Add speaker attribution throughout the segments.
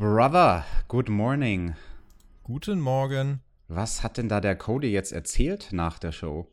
Speaker 1: Brother, good morning.
Speaker 2: Guten Morgen.
Speaker 1: Was hat denn da der Cody jetzt erzählt nach der Show?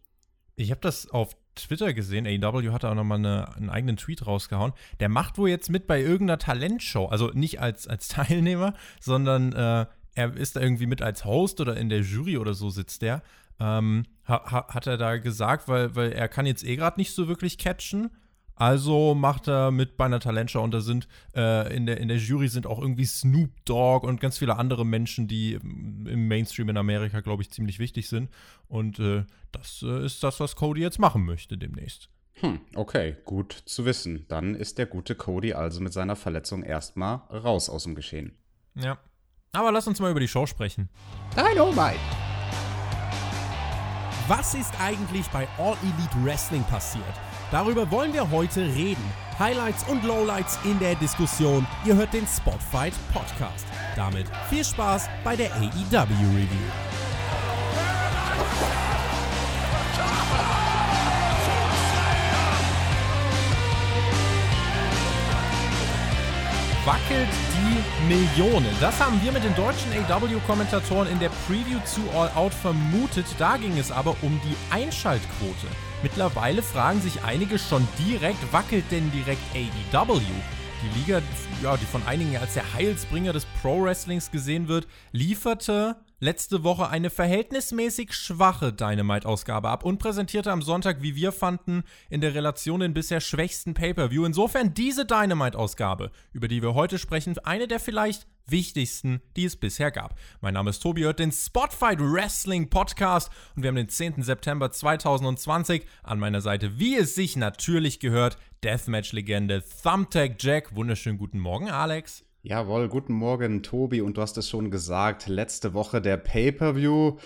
Speaker 2: Ich habe das auf Twitter gesehen. AEW hat da auch nochmal eine, einen eigenen Tweet rausgehauen. Der macht wohl jetzt mit bei irgendeiner Talentshow. Also nicht als, als Teilnehmer, sondern äh, er ist da irgendwie mit als Host oder in der Jury oder so sitzt der. Ähm, ha, hat er da gesagt, weil, weil er kann jetzt eh gerade nicht so wirklich catchen. Also macht er mit bei einer Talentshow und da sind äh, in, der, in der Jury sind auch irgendwie Snoop Dogg und ganz viele andere Menschen, die im Mainstream in Amerika, glaube ich, ziemlich wichtig sind. Und äh, das äh, ist das, was Cody jetzt machen möchte demnächst.
Speaker 1: Hm, okay, gut zu wissen. Dann ist der gute Cody also mit seiner Verletzung erstmal raus aus dem Geschehen.
Speaker 2: Ja. Aber lass uns mal über die Show sprechen.
Speaker 1: Dynamite!
Speaker 3: Was ist eigentlich bei All Elite Wrestling passiert? Darüber wollen wir heute reden. Highlights und Lowlights in der Diskussion. Ihr hört den Spotfight Podcast. Damit viel Spaß bei der AEW Review.
Speaker 2: wackelt die Millionen. Das haben wir mit den deutschen AW-Kommentatoren in der Preview zu All Out vermutet. Da ging es aber um die Einschaltquote. Mittlerweile fragen sich einige schon direkt, wackelt denn direkt AEW? Die Liga, ja, die von einigen als der Heilsbringer des Pro-Wrestlings gesehen wird, lieferte letzte Woche eine verhältnismäßig schwache Dynamite-Ausgabe ab und präsentierte am Sonntag, wie wir fanden, in der Relation den bisher schwächsten Pay-Per-View. Insofern diese Dynamite-Ausgabe, über die wir heute sprechen, eine der vielleicht wichtigsten, die es bisher gab. Mein Name ist Tobi, hört den Spotfight Wrestling Podcast und wir haben den 10. September 2020 an meiner Seite, wie es sich natürlich gehört, Deathmatch-Legende Thumbtack Jack. Wunderschönen guten Morgen, Alex.
Speaker 1: Jawohl, guten Morgen, Tobi. Und du hast es schon gesagt, letzte Woche der Pay-Per-View.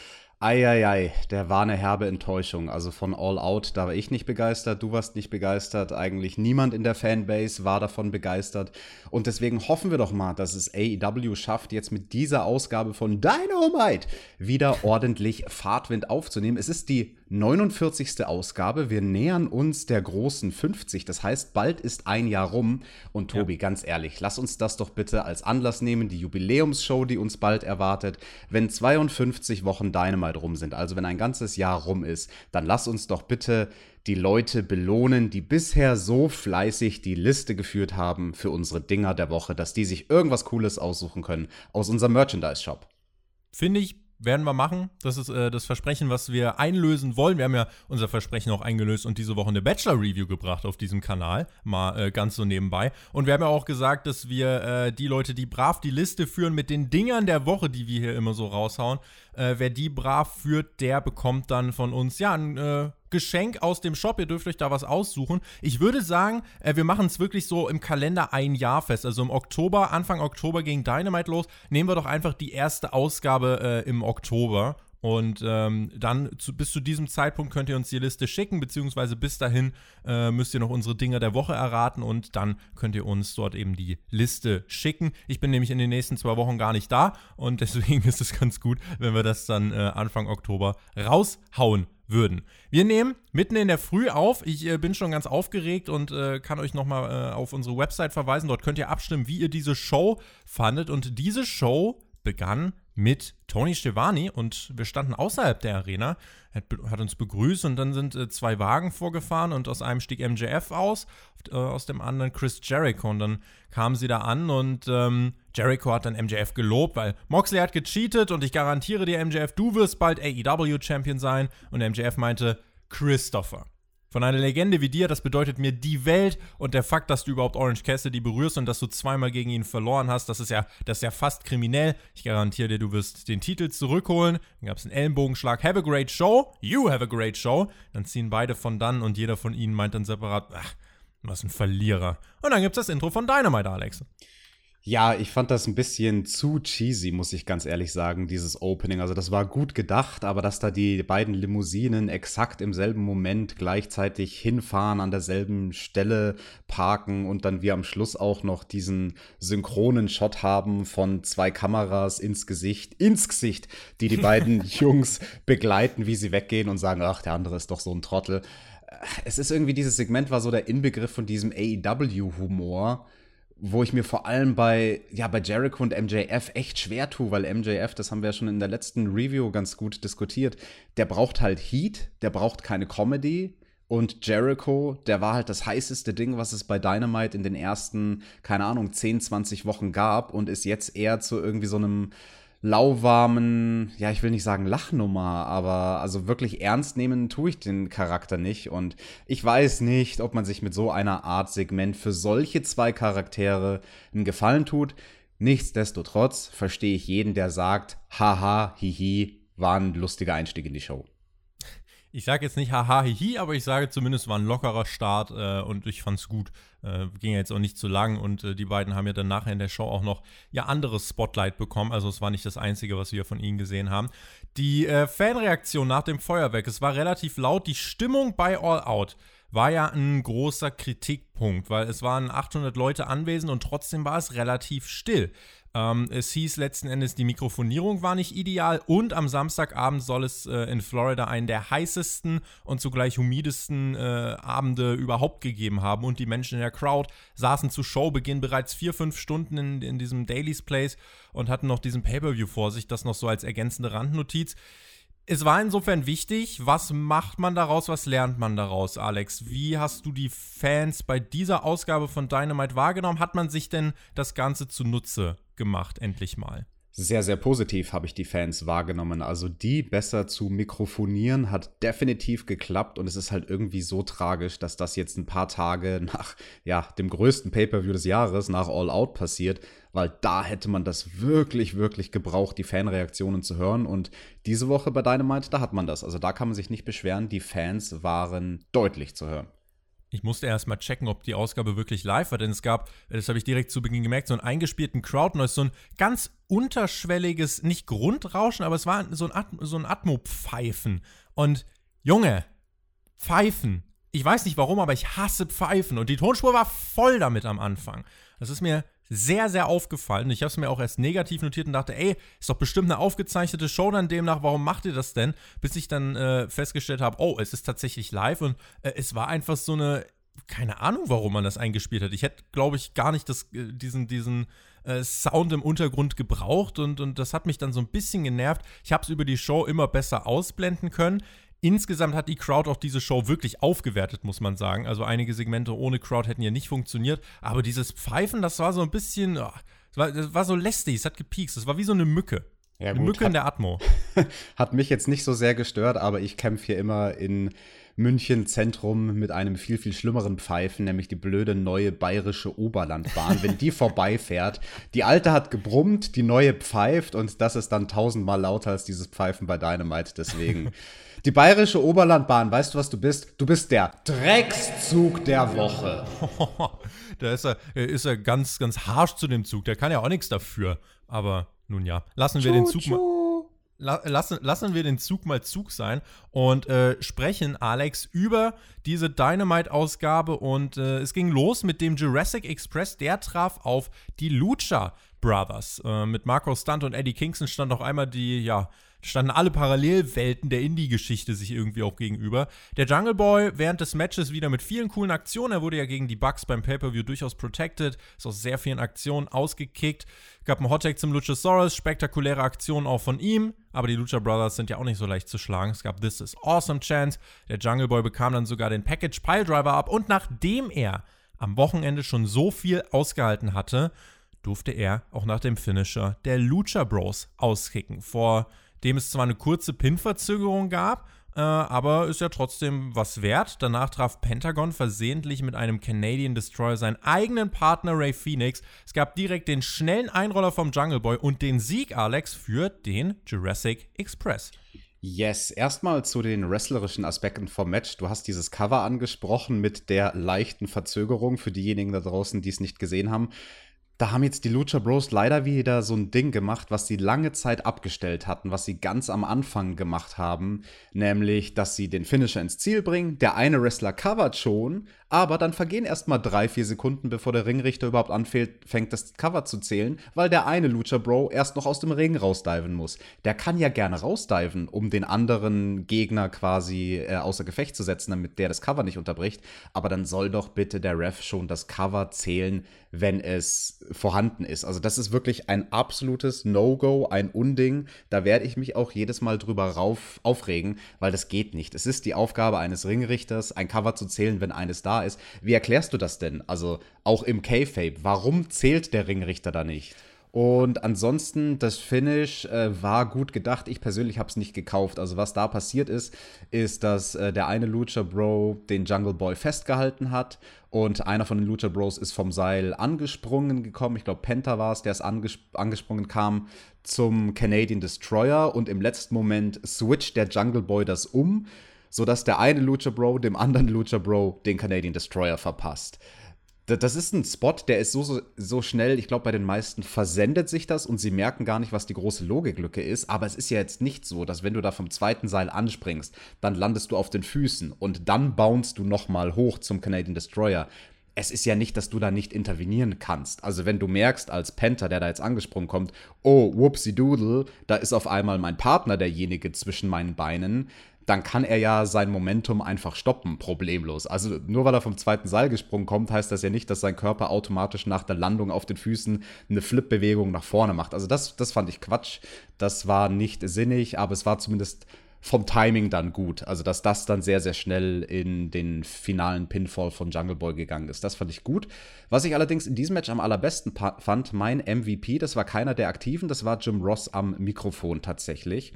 Speaker 1: Eieiei, der war eine herbe Enttäuschung. Also von All Out, da war ich nicht begeistert, du warst nicht begeistert, eigentlich niemand in der Fanbase war davon begeistert. Und deswegen hoffen wir doch mal, dass es AEW schafft, jetzt mit dieser Ausgabe von Dynamite wieder ordentlich Fahrtwind aufzunehmen. Es ist die 49. Ausgabe. Wir nähern uns der großen 50. Das heißt, bald ist ein Jahr rum. Und Tobi, ja. ganz ehrlich, lass uns das doch bitte als Anlass nehmen, die Jubiläumsshow, die uns bald erwartet. Wenn 52 Wochen Dynamite rum sind, also wenn ein ganzes Jahr rum ist, dann lass uns doch bitte die Leute belohnen, die bisher so fleißig die Liste geführt haben für unsere Dinger der Woche, dass die sich irgendwas Cooles aussuchen können aus unserem Merchandise-Shop.
Speaker 2: Finde ich werden wir machen. Das ist äh, das Versprechen, was wir einlösen wollen. Wir haben ja unser Versprechen auch eingelöst und diese Woche eine Bachelor-Review gebracht auf diesem Kanal. Mal äh, ganz so nebenbei. Und wir haben ja auch gesagt, dass wir äh, die Leute, die brav die Liste führen mit den Dingern der Woche, die wir hier immer so raushauen, äh, wer die brav führt, der bekommt dann von uns ja ein äh, Geschenk aus dem Shop. Ihr dürft euch da was aussuchen. Ich würde sagen, äh, wir machen es wirklich so im Kalender ein Jahr fest. Also im Oktober, Anfang Oktober ging Dynamite los. Nehmen wir doch einfach die erste Ausgabe äh, im Oktober. Und ähm, dann zu, bis zu diesem Zeitpunkt könnt ihr uns die Liste schicken, beziehungsweise bis dahin äh, müsst ihr noch unsere Dinger der Woche erraten und dann könnt ihr uns dort eben die Liste schicken. Ich bin nämlich in den nächsten zwei Wochen gar nicht da und deswegen ist es ganz gut, wenn wir das dann äh, Anfang Oktober raushauen würden. Wir nehmen mitten in der Früh auf. Ich äh, bin schon ganz aufgeregt und äh, kann euch nochmal äh, auf unsere Website verweisen. Dort könnt ihr abstimmen, wie ihr diese Show fandet. Und diese Show begann mit Tony Stevani und wir standen außerhalb der Arena, hat, hat uns begrüßt und dann sind äh, zwei Wagen vorgefahren und aus einem stieg MJF aus, äh, aus dem anderen Chris Jericho. Und dann kamen sie da an und ähm, Jericho hat dann MJF gelobt, weil Moxley hat gecheatet und ich garantiere dir MJF, du wirst bald AEW Champion sein. Und MJF meinte Christopher. Von einer Legende wie dir, das bedeutet mir die Welt und der Fakt, dass du überhaupt Orange Cassidy berührst und dass du zweimal gegen ihn verloren hast, das ist ja, das ist ja fast kriminell. Ich garantiere dir, du wirst den Titel zurückholen. Dann gab es einen Ellenbogenschlag. Have a great show. You have a great show. Dann ziehen beide von dann und jeder von ihnen meint dann separat, ach, was ein Verlierer. Und dann gibt es das Intro von Dynamite, Alex.
Speaker 1: Ja, ich fand das ein bisschen zu cheesy, muss ich ganz ehrlich sagen, dieses Opening. Also das war gut gedacht, aber dass da die beiden Limousinen exakt im selben Moment gleichzeitig hinfahren, an derselben Stelle parken und dann wir am Schluss auch noch diesen synchronen Shot haben von zwei Kameras ins Gesicht, ins Gesicht, die die beiden Jungs begleiten, wie sie weggehen und sagen, ach, der andere ist doch so ein Trottel. Es ist irgendwie, dieses Segment war so der Inbegriff von diesem AEW-Humor wo ich mir vor allem bei, ja, bei Jericho und MJF echt schwer tue, weil MJF, das haben wir ja schon in der letzten Review ganz gut diskutiert, der braucht halt Heat, der braucht keine Comedy. Und Jericho, der war halt das heißeste Ding, was es bei Dynamite in den ersten, keine Ahnung, 10, 20 Wochen gab und ist jetzt eher zu irgendwie so einem lauwarmen, ja, ich will nicht sagen Lachnummer, aber also wirklich ernst nehmen tue ich den Charakter nicht. Und ich weiß nicht, ob man sich mit so einer Art Segment für solche zwei Charaktere einen Gefallen tut. Nichtsdestotrotz verstehe ich jeden, der sagt, haha, hihi, war ein lustiger Einstieg in die Show
Speaker 2: ich sage jetzt nicht haha hihi, aber ich sage zumindest war ein lockerer Start äh, und ich fand's gut. Äh, ging jetzt auch nicht zu lang und äh, die beiden haben ja dann nachher in der Show auch noch ja anderes Spotlight bekommen. Also es war nicht das Einzige, was wir von ihnen gesehen haben. Die äh, Fanreaktion nach dem Feuerwerk, es war relativ laut. Die Stimmung bei All Out war ja ein großer Kritikpunkt, weil es waren 800 Leute anwesend und trotzdem war es relativ still. Ähm, es hieß letzten Endes, die Mikrofonierung war nicht ideal und am Samstagabend soll es äh, in Florida einen der heißesten und zugleich humidesten äh, Abende überhaupt gegeben haben und die Menschen in der Crowd saßen zu Showbeginn bereits vier, fünf Stunden in, in diesem Daily's Place und hatten noch diesen Pay-Per-View vor sich, das noch so als ergänzende Randnotiz. Es war insofern wichtig. Was macht man daraus? Was lernt man daraus, Alex? Wie hast du die Fans bei dieser Ausgabe von Dynamite wahrgenommen? Hat man sich denn das Ganze zunutze gemacht, endlich mal?
Speaker 1: Sehr, sehr positiv habe ich die Fans wahrgenommen. Also die besser zu mikrofonieren hat definitiv geklappt und es ist halt irgendwie so tragisch, dass das jetzt ein paar Tage nach ja, dem größten Pay-per-view des Jahres, nach All Out passiert, weil da hätte man das wirklich, wirklich gebraucht, die Fanreaktionen zu hören. Und diese Woche bei Dynamite, da hat man das. Also da kann man sich nicht beschweren, die Fans waren deutlich zu hören.
Speaker 2: Ich musste erst mal checken, ob die Ausgabe wirklich live war, denn es gab, das habe ich direkt zu Beginn gemerkt, so einen eingespielten Crowd-Noise, so ein ganz unterschwelliges, nicht Grundrauschen, aber es war so ein, At so ein Atmo-Pfeifen. Und Junge, Pfeifen. Ich weiß nicht warum, aber ich hasse Pfeifen. Und die Tonspur war voll damit am Anfang. Das ist mir sehr, sehr aufgefallen. Ich habe es mir auch erst negativ notiert und dachte, ey, ist doch bestimmt eine aufgezeichnete Show dann demnach, warum macht ihr das denn? Bis ich dann äh, festgestellt habe, oh, es ist tatsächlich live und äh, es war einfach so eine, keine Ahnung, warum man das eingespielt hat. Ich hätte, glaube ich, gar nicht das, äh, diesen, diesen äh, Sound im Untergrund gebraucht und, und das hat mich dann so ein bisschen genervt. Ich habe es über die Show immer besser ausblenden können. Insgesamt hat die Crowd auch diese Show wirklich aufgewertet, muss man sagen. Also einige Segmente ohne Crowd hätten ja nicht funktioniert. Aber dieses Pfeifen, das war so ein bisschen, oh, das, war, das war so lästig, es hat gepiekst. Es war wie so eine Mücke. Ja, eine gut, Mücke hat, in der Atmo.
Speaker 1: hat mich jetzt nicht so sehr gestört, aber ich kämpfe hier immer in München Zentrum mit einem viel, viel schlimmeren Pfeifen, nämlich die blöde neue bayerische Oberlandbahn. Wenn die vorbeifährt, die alte hat gebrummt, die neue pfeift und das ist dann tausendmal lauter als dieses Pfeifen bei Dynamite. Deswegen Die bayerische Oberlandbahn, weißt du, was du bist? Du bist der Dreckszug der Woche.
Speaker 2: da ist er, ist er ganz, ganz harsch zu dem Zug. Der kann ja auch nichts dafür. Aber nun ja, lassen wir den Zug mal. Lassen, lassen wir den Zug mal Zug sein und äh, sprechen, Alex, über diese Dynamite-Ausgabe. Und äh, es ging los mit dem Jurassic Express. Der traf auf die Lucha Brothers. Äh, mit Marco Stunt und Eddie Kingston stand auch einmal die, ja, standen alle Parallelwelten der Indie-Geschichte sich irgendwie auch gegenüber. Der Jungle Boy während des Matches wieder mit vielen coolen Aktionen. Er wurde ja gegen die Bugs beim Pay-Per-View durchaus protected, ist aus sehr vielen Aktionen ausgekickt. Gab einen Hottag zum Luchasaurus, spektakuläre Aktionen auch von ihm. Aber die Lucha Brothers sind ja auch nicht so leicht zu schlagen. Es gab This is Awesome Chance. Der Jungle Boy bekam dann sogar den Package Piledriver ab. Und nachdem er am Wochenende schon so viel ausgehalten hatte, durfte er auch nach dem Finisher der Lucha Bros auskicken. Vor dem es zwar eine kurze Pin-Verzögerung gab, äh, aber ist ja trotzdem was wert. Danach traf Pentagon versehentlich mit einem Canadian Destroyer seinen eigenen Partner Ray Phoenix. Es gab direkt den schnellen Einroller vom Jungle Boy und den Sieg, Alex, für den Jurassic Express.
Speaker 1: Yes, erstmal zu den wrestlerischen Aspekten vom Match. Du hast dieses Cover angesprochen mit der leichten Verzögerung für diejenigen da draußen, die es nicht gesehen haben da haben jetzt die Lucha Bros leider wieder so ein Ding gemacht, was sie lange Zeit abgestellt hatten, was sie ganz am Anfang gemacht haben, nämlich, dass sie den Finisher ins Ziel bringen. Der eine Wrestler covert schon, aber dann vergehen erst mal drei, vier Sekunden, bevor der Ringrichter überhaupt anfängt, das Cover zu zählen, weil der eine Lucha Bro erst noch aus dem Ring rausdiven muss. Der kann ja gerne rausdiven, um den anderen Gegner quasi äh, außer Gefecht zu setzen, damit der das Cover nicht unterbricht. Aber dann soll doch bitte der Ref schon das Cover zählen, wenn es vorhanden ist. Also das ist wirklich ein absolutes No-Go, ein Unding. Da werde ich mich auch jedes Mal drüber rauf, aufregen, weil das geht nicht. Es ist die Aufgabe eines Ringrichters, ein Cover zu zählen, wenn eines da ist. Wie erklärst du das denn? Also auch im K-Fape, warum zählt der Ringrichter da nicht? Und ansonsten, das Finish äh, war gut gedacht. Ich persönlich habe es nicht gekauft. Also was da passiert ist, ist, dass äh, der eine Lucha Bro den Jungle Boy festgehalten hat und einer von den Lucha Bros ist vom Seil angesprungen gekommen. Ich glaube, Penta war es, der es anges angesprungen kam zum Canadian Destroyer und im letzten Moment switcht der Jungle Boy das um, sodass der eine Lucha Bro dem anderen Lucha Bro den Canadian Destroyer verpasst das ist ein Spot, der ist so, so, so schnell, ich glaube, bei den meisten versendet sich das und sie merken gar nicht, was die große Logiklücke ist. Aber es ist ja jetzt nicht so, dass wenn du da vom zweiten Seil anspringst, dann landest du auf den Füßen und dann bounst du nochmal hoch zum Canadian Destroyer. Es ist ja nicht, dass du da nicht intervenieren kannst. Also, wenn du merkst, als Panther, der da jetzt angesprungen kommt, oh, whoopsie doodle, da ist auf einmal mein Partner derjenige zwischen meinen Beinen, dann kann er ja sein Momentum einfach stoppen, problemlos. Also nur weil er vom zweiten Seil gesprungen kommt, heißt das ja nicht, dass sein Körper automatisch nach der Landung auf den Füßen eine Flip-Bewegung nach vorne macht. Also das, das fand ich Quatsch. Das war nicht sinnig, aber es war zumindest vom Timing dann gut. Also, dass das dann sehr, sehr schnell in den finalen Pinfall von Jungle Boy gegangen ist. Das fand ich gut. Was ich allerdings in diesem Match am allerbesten fand, mein MVP, das war keiner der Aktiven, das war Jim Ross am Mikrofon tatsächlich.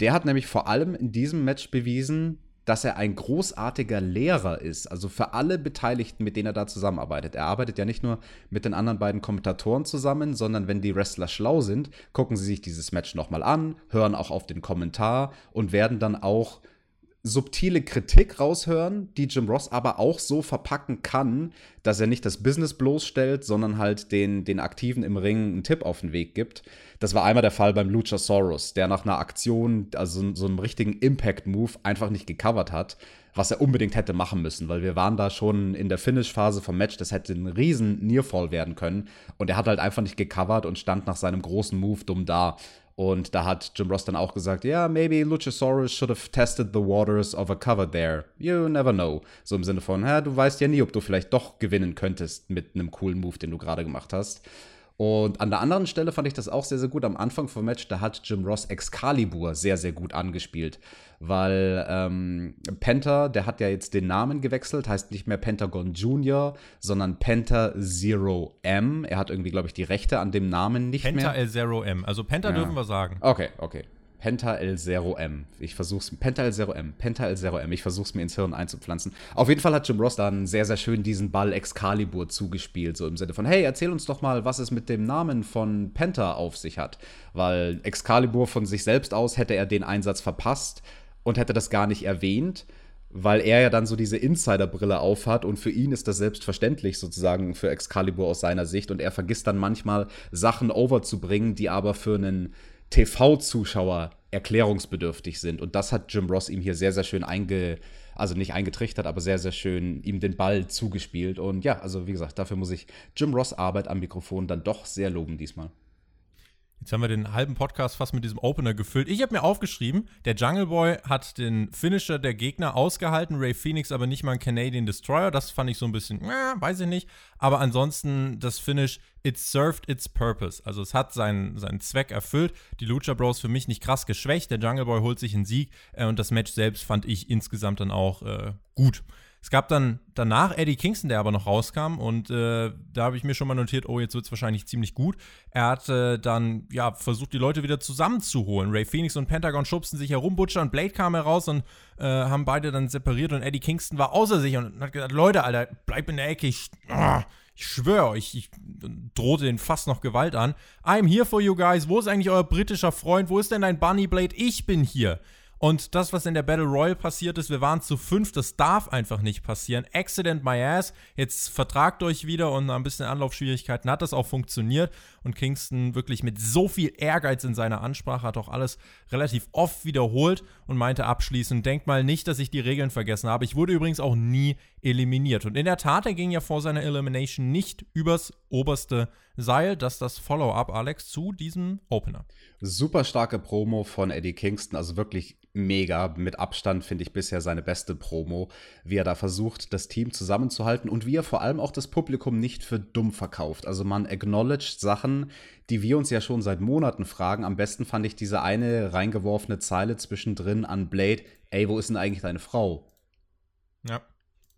Speaker 1: Der hat nämlich vor allem in diesem Match bewiesen, dass er ein großartiger Lehrer ist, also für alle Beteiligten, mit denen er da zusammenarbeitet. Er arbeitet ja nicht nur mit den anderen beiden Kommentatoren zusammen, sondern wenn die Wrestler schlau sind, gucken sie sich dieses Match nochmal an, hören auch auf den Kommentar und werden dann auch subtile Kritik raushören, die Jim Ross aber auch so verpacken kann, dass er nicht das Business bloßstellt, sondern halt den, den Aktiven im Ring einen Tipp auf den Weg gibt. Das war einmal der Fall beim Luchasaurus, der nach einer Aktion, also so einem richtigen Impact-Move, einfach nicht gecovert hat, was er unbedingt hätte machen müssen, weil wir waren da schon in der Finish-Phase vom Match, das hätte ein riesen Nearfall werden können und er hat halt einfach nicht gecovert und stand nach seinem großen Move dumm da. Und da hat Jim Ross dann auch gesagt, ja, yeah, maybe Luchasaurus should have tested the waters of a cover there. You never know. So im Sinne von, ja, du weißt ja nie, ob du vielleicht doch gewinnen könntest mit einem coolen Move, den du gerade gemacht hast. Und an der anderen Stelle fand ich das auch sehr, sehr gut. Am Anfang vom Match, da hat Jim Ross Excalibur sehr, sehr gut angespielt. Weil ähm, Penta, der hat ja jetzt den Namen gewechselt, heißt nicht mehr Pentagon Junior, sondern Penta Zero M. Er hat irgendwie, glaube ich, die Rechte an dem Namen nicht
Speaker 2: Penta
Speaker 1: mehr.
Speaker 2: Penta L Zero M. Also Penta ja. dürfen wir sagen.
Speaker 1: Okay, okay. Penta L0M. Ich versuch's, Penta L0M, Penta L0M. Ich versuch's mir ins Hirn einzupflanzen. Auf jeden Fall hat Jim Ross dann sehr, sehr schön diesen Ball Excalibur zugespielt. So im Sinne von, hey, erzähl uns doch mal, was es mit dem Namen von Penta auf sich hat. Weil Excalibur von sich selbst aus hätte er den Einsatz verpasst und hätte das gar nicht erwähnt weil er ja dann so diese Insider-Brille aufhat und für ihn ist das selbstverständlich sozusagen für Excalibur aus seiner Sicht und er vergisst dann manchmal Sachen overzubringen, die aber für einen TV-Zuschauer erklärungsbedürftig sind. Und das hat Jim Ross ihm hier sehr, sehr schön einge, also nicht eingetrichtert, aber sehr, sehr schön ihm den Ball zugespielt. Und ja, also wie gesagt, dafür muss ich Jim Ross Arbeit am Mikrofon dann doch sehr loben diesmal.
Speaker 2: Jetzt haben wir den halben Podcast fast mit diesem Opener gefüllt. Ich habe mir aufgeschrieben, der Jungle Boy hat den Finisher der Gegner ausgehalten, Ray Phoenix aber nicht mal ein Canadian Destroyer. Das fand ich so ein bisschen, äh, weiß ich nicht. Aber ansonsten das Finish, it served its purpose. Also es hat seinen, seinen Zweck erfüllt. Die Lucha Bros für mich nicht krass geschwächt. Der Jungle Boy holt sich einen Sieg äh, und das Match selbst fand ich insgesamt dann auch äh, gut. Es gab dann danach Eddie Kingston, der aber noch rauskam und äh, da habe ich mir schon mal notiert, oh, jetzt wird es wahrscheinlich ziemlich gut. Er hat äh, dann ja versucht, die Leute wieder zusammenzuholen. Ray Phoenix und Pentagon schubsten sich herum, Butcher und Blade kamen heraus und äh, haben beide dann separiert und Eddie Kingston war außer sich und hat gesagt, Leute, Alter, bleib in der Ecke, ich, oh, ich schwöre euch, ich drohte den fast noch Gewalt an. I'm here for you guys. Wo ist eigentlich euer britischer Freund? Wo ist denn dein Bunny Blade? Ich bin hier. Und das, was in der Battle Royale passiert ist, wir waren zu fünf, das darf einfach nicht passieren. Accident my ass. Jetzt vertragt euch wieder und ein bisschen Anlaufschwierigkeiten hat das auch funktioniert. Und Kingston wirklich mit so viel Ehrgeiz in seiner Ansprache hat auch alles relativ oft wiederholt und meinte abschließend: Denkt mal nicht, dass ich die Regeln vergessen habe. Ich wurde übrigens auch nie eliminiert. Und in der Tat, er ging ja vor seiner Elimination nicht übers oberste Seil, das das Follow-up, Alex, zu diesem Opener.
Speaker 1: Super starke Promo von Eddie Kingston, also wirklich mega. Mit Abstand finde ich bisher seine beste Promo, wie er da versucht, das Team zusammenzuhalten und wie er vor allem auch das Publikum nicht für dumm verkauft. Also man acknowledged Sachen, die wir uns ja schon seit Monaten fragen. Am besten fand ich diese eine reingeworfene Zeile zwischendrin an Blade. Ey, wo ist denn eigentlich deine Frau?
Speaker 2: Ja.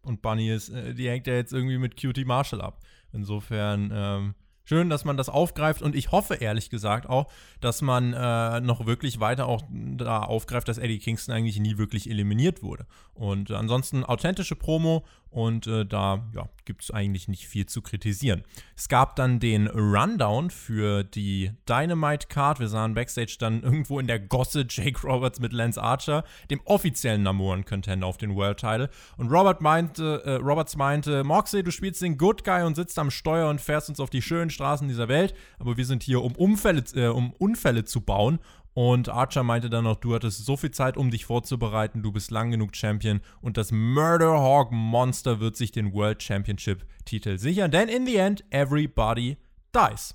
Speaker 2: Und Bunny ist, äh, die hängt ja jetzt irgendwie mit Cutie Marshall ab. Insofern, ähm, schön, dass man das aufgreift und ich hoffe ehrlich gesagt auch, dass man äh, noch wirklich weiter auch da aufgreift, dass Eddie Kingston eigentlich nie wirklich eliminiert wurde. Und ansonsten authentische Promo und äh, da ja, gibt es eigentlich nicht viel zu kritisieren. Es gab dann den Rundown für die Dynamite Card. Wir sahen Backstage dann irgendwo in der Gosse Jake Roberts mit Lance Archer, dem offiziellen Number One Contender auf den World Title. Und Robert meinte, äh, Roberts meinte, Moxley, du spielst den Good Guy und sitzt am Steuer und fährst uns auf die schönen Straßen dieser Welt. Aber wir sind hier, um, Unfälle, äh, um Unfälle zu bauen. Und Archer meinte dann noch, du hattest so viel Zeit, um dich vorzubereiten, du bist lang genug Champion und das Murder Hawk Monster wird sich den World Championship Titel sichern, denn in the end, everybody dies.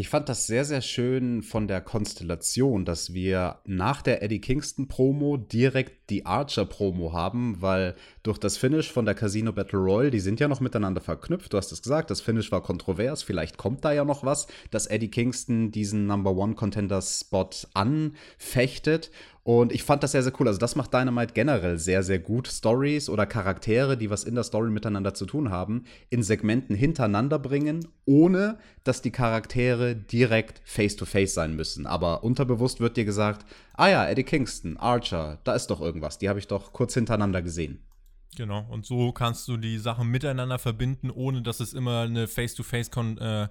Speaker 1: Ich fand das sehr, sehr schön von der Konstellation, dass wir nach der Eddie Kingston Promo direkt die Archer Promo haben, weil durch das Finish von der Casino Battle Royale, die sind ja noch miteinander verknüpft. Du hast es gesagt, das Finish war kontrovers, vielleicht kommt da ja noch was, dass Eddie Kingston diesen Number One Contender Spot anfechtet und ich fand das sehr, sehr cool. Also, das macht Dynamite generell sehr, sehr gut. Stories oder Charaktere, die was in der Story miteinander zu tun haben, in Segmenten hintereinander bringen, ohne dass die Charaktere direkt face-to-face -face sein müssen. Aber unterbewusst wird dir gesagt: Ah ja, Eddie Kingston, Archer, da ist doch irgendwas. Die habe ich doch kurz hintereinander gesehen.
Speaker 2: Genau, und so kannst du die Sachen miteinander verbinden, ohne dass es immer eine Face-to-Face-Kon. äh,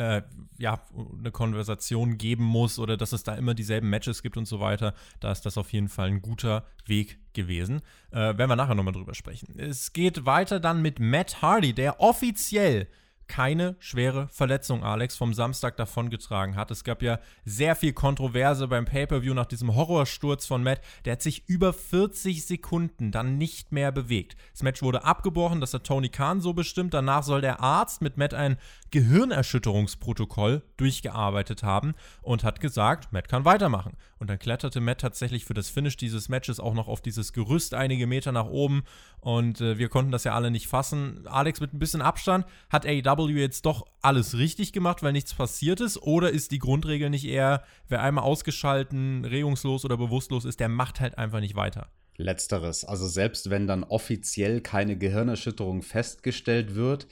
Speaker 2: äh, ja, eine Konversation geben muss oder dass es da immer dieselben Matches gibt und so weiter. Da ist das auf jeden Fall ein guter Weg gewesen. Äh, werden wir nachher nochmal drüber sprechen. Es geht weiter dann mit Matt Hardy, der offiziell keine schwere Verletzung, Alex, vom Samstag davongetragen hat. Es gab ja sehr viel Kontroverse beim Pay-Per-View nach diesem Horrorsturz von Matt. Der hat sich über 40 Sekunden dann nicht mehr bewegt. Das Match wurde abgebrochen, das hat Tony Khan so bestimmt. Danach soll der Arzt mit Matt ein Gehirnerschütterungsprotokoll durchgearbeitet haben und hat gesagt, Matt kann weitermachen. Und dann kletterte Matt tatsächlich für das Finish dieses Matches auch noch auf dieses Gerüst einige Meter nach oben und äh, wir konnten das ja alle nicht fassen. Alex mit ein bisschen Abstand hat AEW jetzt doch alles richtig gemacht, weil nichts passiert ist oder ist die Grundregel nicht eher, wer einmal ausgeschalten, regungslos oder bewusstlos ist, der macht halt einfach nicht weiter.
Speaker 1: Letzteres. Also selbst wenn dann offiziell keine Gehirnerschütterung festgestellt wird,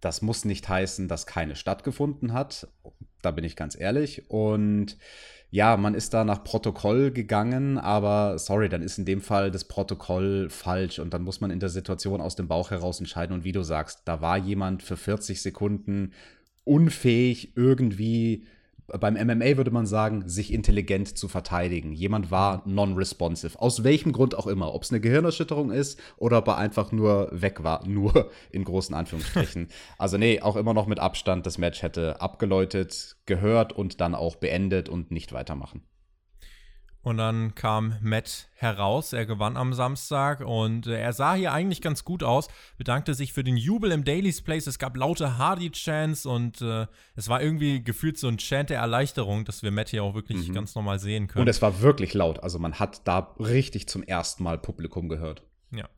Speaker 1: das muss nicht heißen, dass keine stattgefunden hat. Da bin ich ganz ehrlich. Und ja, man ist da nach Protokoll gegangen, aber sorry, dann ist in dem Fall das Protokoll falsch und dann muss man in der Situation aus dem Bauch heraus entscheiden. Und wie du sagst, da war jemand für 40 Sekunden unfähig, irgendwie beim MMA würde man sagen, sich intelligent zu verteidigen. Jemand war non-responsive. Aus welchem Grund auch immer. Ob es eine Gehirnerschütterung ist oder ob er einfach nur weg war. Nur in großen Anführungsstrichen. also nee, auch immer noch mit Abstand. Das Match hätte abgeläutet, gehört und dann auch beendet und nicht weitermachen.
Speaker 2: Und dann kam Matt heraus. Er gewann am Samstag und äh, er sah hier eigentlich ganz gut aus. Bedankte sich für den Jubel im Daily's Place. Es gab laute Hardy-Chants und äh, es war irgendwie gefühlt so ein Chant der Erleichterung, dass wir Matt hier auch wirklich mhm. ganz normal sehen können.
Speaker 1: Und es war wirklich laut. Also man hat da richtig zum ersten Mal Publikum gehört.
Speaker 2: Ja.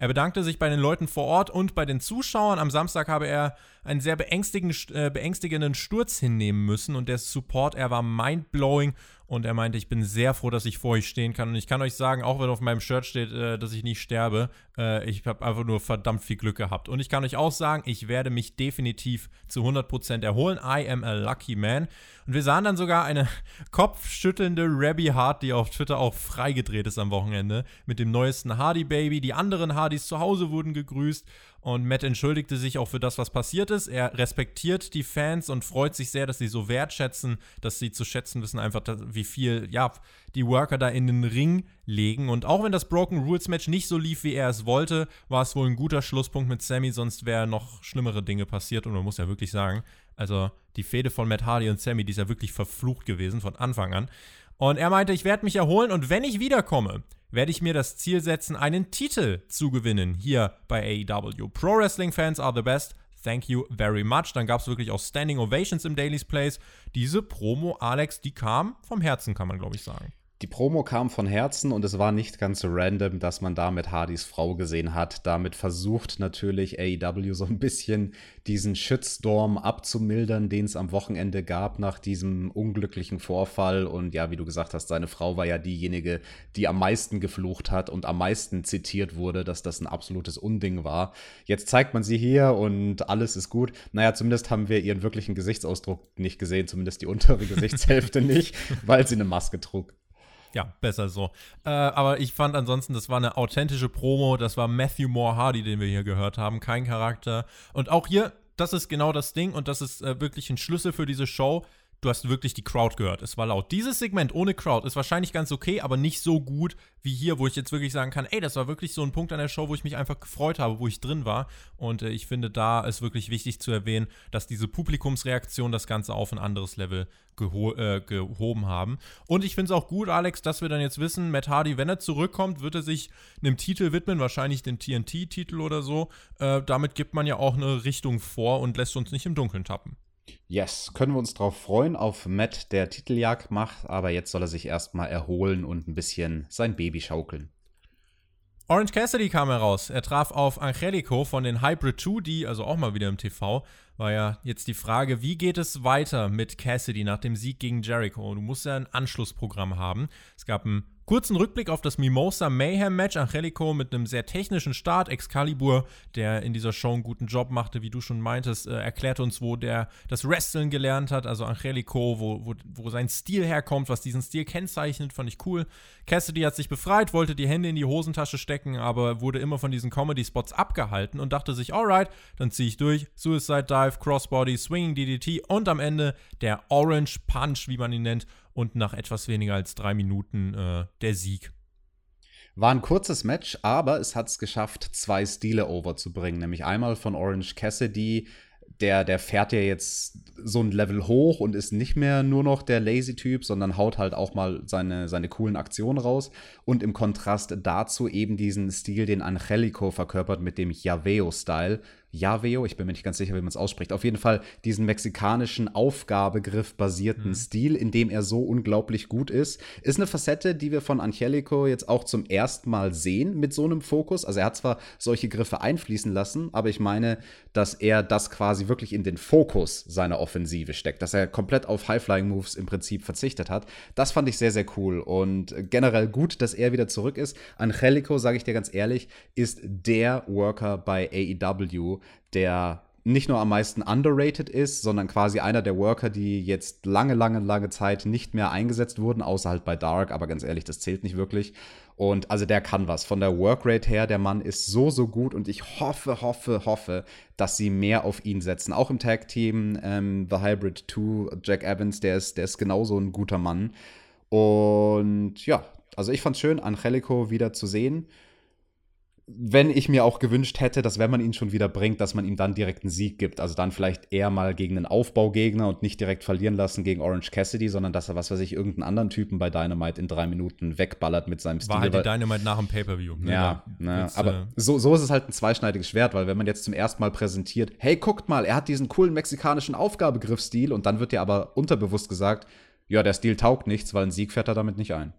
Speaker 2: Er bedankte sich bei den Leuten vor Ort und bei den Zuschauern. Am Samstag habe er einen sehr beängstigenden, äh, beängstigenden Sturz hinnehmen müssen und der Support, er war mindblowing und er meinte, ich bin sehr froh, dass ich vor euch stehen kann. Und ich kann euch sagen, auch wenn auf meinem Shirt steht, äh, dass ich nicht sterbe, äh, ich habe einfach nur verdammt viel Glück gehabt. Und ich kann euch auch sagen, ich werde mich definitiv zu 100% erholen. I am a lucky man. Und wir sahen dann sogar eine kopfschüttelnde Rabby Hart, die auf Twitter auch freigedreht ist am Wochenende, mit dem neuesten Hardy Baby. Die anderen Hardys zu Hause wurden gegrüßt. Und Matt entschuldigte sich auch für das, was passiert ist. Er respektiert die Fans und freut sich sehr, dass sie so wertschätzen, dass sie zu schätzen wissen, einfach, wie viel, ja, die Worker da in den Ring legen. Und auch wenn das Broken Rules Match nicht so lief, wie er es wollte, war es wohl ein guter Schlusspunkt mit Sammy, sonst wären noch schlimmere Dinge passiert. Und man muss ja wirklich sagen, also die Fehde von Matt Hardy und Sammy, die ist ja wirklich verflucht gewesen von Anfang an. Und er meinte, ich werde mich erholen und wenn ich wiederkomme, werde ich mir das Ziel setzen, einen Titel zu gewinnen hier bei AEW. Pro Wrestling Fans are the best. Thank you very much. Dann gab es wirklich auch Standing Ovations im Daily's Place. Diese Promo, Alex, die kam vom Herzen, kann man glaube ich sagen.
Speaker 1: Die Promo kam von Herzen und es war nicht ganz so random, dass man damit Hardys Frau gesehen hat. Damit versucht natürlich AEW so ein bisschen diesen Shitstorm abzumildern, den es am Wochenende gab nach diesem unglücklichen Vorfall. Und ja, wie du gesagt hast, seine Frau war ja diejenige, die am meisten geflucht hat und am meisten zitiert wurde, dass das ein absolutes Unding war. Jetzt zeigt man sie hier und alles ist gut. Naja, zumindest haben wir ihren wirklichen Gesichtsausdruck nicht gesehen, zumindest die untere Gesichtshälfte nicht, weil sie eine Maske trug.
Speaker 2: Ja, besser so. Äh, aber ich fand ansonsten, das war eine authentische Promo. Das war Matthew Moore Hardy, den wir hier gehört haben. Kein Charakter. Und auch hier, das ist genau das Ding und das ist äh, wirklich ein Schlüssel für diese Show. Du hast wirklich die Crowd gehört. Es war laut. Dieses Segment ohne Crowd ist wahrscheinlich ganz okay, aber nicht so gut wie hier, wo ich jetzt wirklich sagen kann, ey, das war wirklich so ein Punkt an der Show, wo ich mich einfach gefreut habe, wo ich drin war. Und äh, ich finde, da ist wirklich wichtig zu erwähnen, dass diese Publikumsreaktion das Ganze auf ein anderes Level geho äh, gehoben haben. Und ich finde es auch gut, Alex, dass wir dann jetzt wissen, Matt Hardy, wenn er zurückkommt, wird er sich einem Titel widmen, wahrscheinlich den TNT-Titel oder so. Äh, damit gibt man ja auch eine Richtung vor und lässt uns nicht im Dunkeln tappen.
Speaker 1: Yes, können wir uns darauf freuen, auf Matt, der Titeljagd macht, aber jetzt soll er sich erstmal erholen und ein bisschen sein Baby schaukeln.
Speaker 2: Orange Cassidy kam heraus. Er traf auf Angelico von den Hybrid 2, die also auch mal wieder im TV war ja jetzt die Frage, wie geht es weiter mit Cassidy nach dem Sieg gegen Jericho? Du musst ja ein Anschlussprogramm haben. Es gab ein Kurzen Rückblick auf das Mimosa Mayhem Match. Angelico mit einem sehr technischen Start. Excalibur, der in dieser Show einen guten Job machte, wie du schon meintest, äh, erklärt uns, wo der das Wrestling gelernt hat. Also Angelico, wo, wo, wo sein Stil herkommt, was diesen Stil kennzeichnet, fand ich cool. Cassidy hat sich befreit, wollte die Hände in die Hosentasche stecken, aber wurde immer von diesen Comedy-Spots abgehalten und dachte sich, alright, dann ziehe ich durch. Suicide Dive, Crossbody, Swinging DDT und am Ende der Orange Punch, wie man ihn nennt und nach etwas weniger als drei Minuten äh, der Sieg.
Speaker 1: War ein kurzes Match, aber es hat es geschafft, zwei Stile overzubringen. Nämlich einmal von Orange Cassidy, der, der fährt ja jetzt so ein Level hoch und ist nicht mehr nur noch der Lazy-Typ, sondern haut halt auch mal seine, seine coolen Aktionen raus. Und im Kontrast dazu eben diesen Stil, den Angelico verkörpert mit dem Javeo-Style. Javeo, ich bin mir nicht ganz sicher, wie man es ausspricht. Auf jeden Fall diesen mexikanischen Aufgabegriff basierten mhm. Stil, in dem er so unglaublich gut ist. Ist eine Facette, die wir von Angelico jetzt auch zum ersten Mal sehen mit so einem Fokus. Also er hat zwar solche Griffe einfließen lassen, aber ich meine, dass er das quasi wirklich in den Fokus seiner Offensive steckt, dass er komplett auf High-Flying-Moves im Prinzip verzichtet hat. Das fand ich sehr, sehr cool und generell gut, dass er wieder zurück ist. Angelico, sage ich dir ganz ehrlich, ist der Worker bei AEW, der nicht nur am meisten underrated ist, sondern quasi einer der Worker, die jetzt lange, lange, lange Zeit nicht mehr eingesetzt wurden, außer halt bei Dark, aber ganz ehrlich, das zählt nicht wirklich. Und also der kann was. Von der Workrate her, der Mann ist so, so gut und ich hoffe, hoffe, hoffe, dass sie mehr auf ihn setzen. Auch im Tag-Team, ähm, The Hybrid 2, Jack Evans, der ist, der ist genauso ein guter Mann. Und ja, also ich fand's schön, Angelico wieder zu sehen wenn ich mir auch gewünscht hätte, dass wenn man ihn schon wieder bringt, dass man ihm dann direkt einen Sieg gibt. Also dann vielleicht eher mal gegen einen Aufbaugegner und nicht direkt verlieren lassen gegen Orange Cassidy, sondern dass er, was weiß ich, irgendeinen anderen Typen bei Dynamite in drei Minuten wegballert mit seinem Stil.
Speaker 2: War halt die Dynamite nach dem Pay-Per-View.
Speaker 1: Ne? Ja, ne, Jetzt, aber äh so, so ist es halt ein zweischneidiges Schwert, weil wenn man jetzt zum ersten Mal präsentiert, hey, guckt mal, er hat diesen coolen mexikanischen Aufgabegriffstil und dann wird dir aber unterbewusst gesagt, ja, der Stil taugt nichts, weil ein Sieg fährt er damit nicht ein.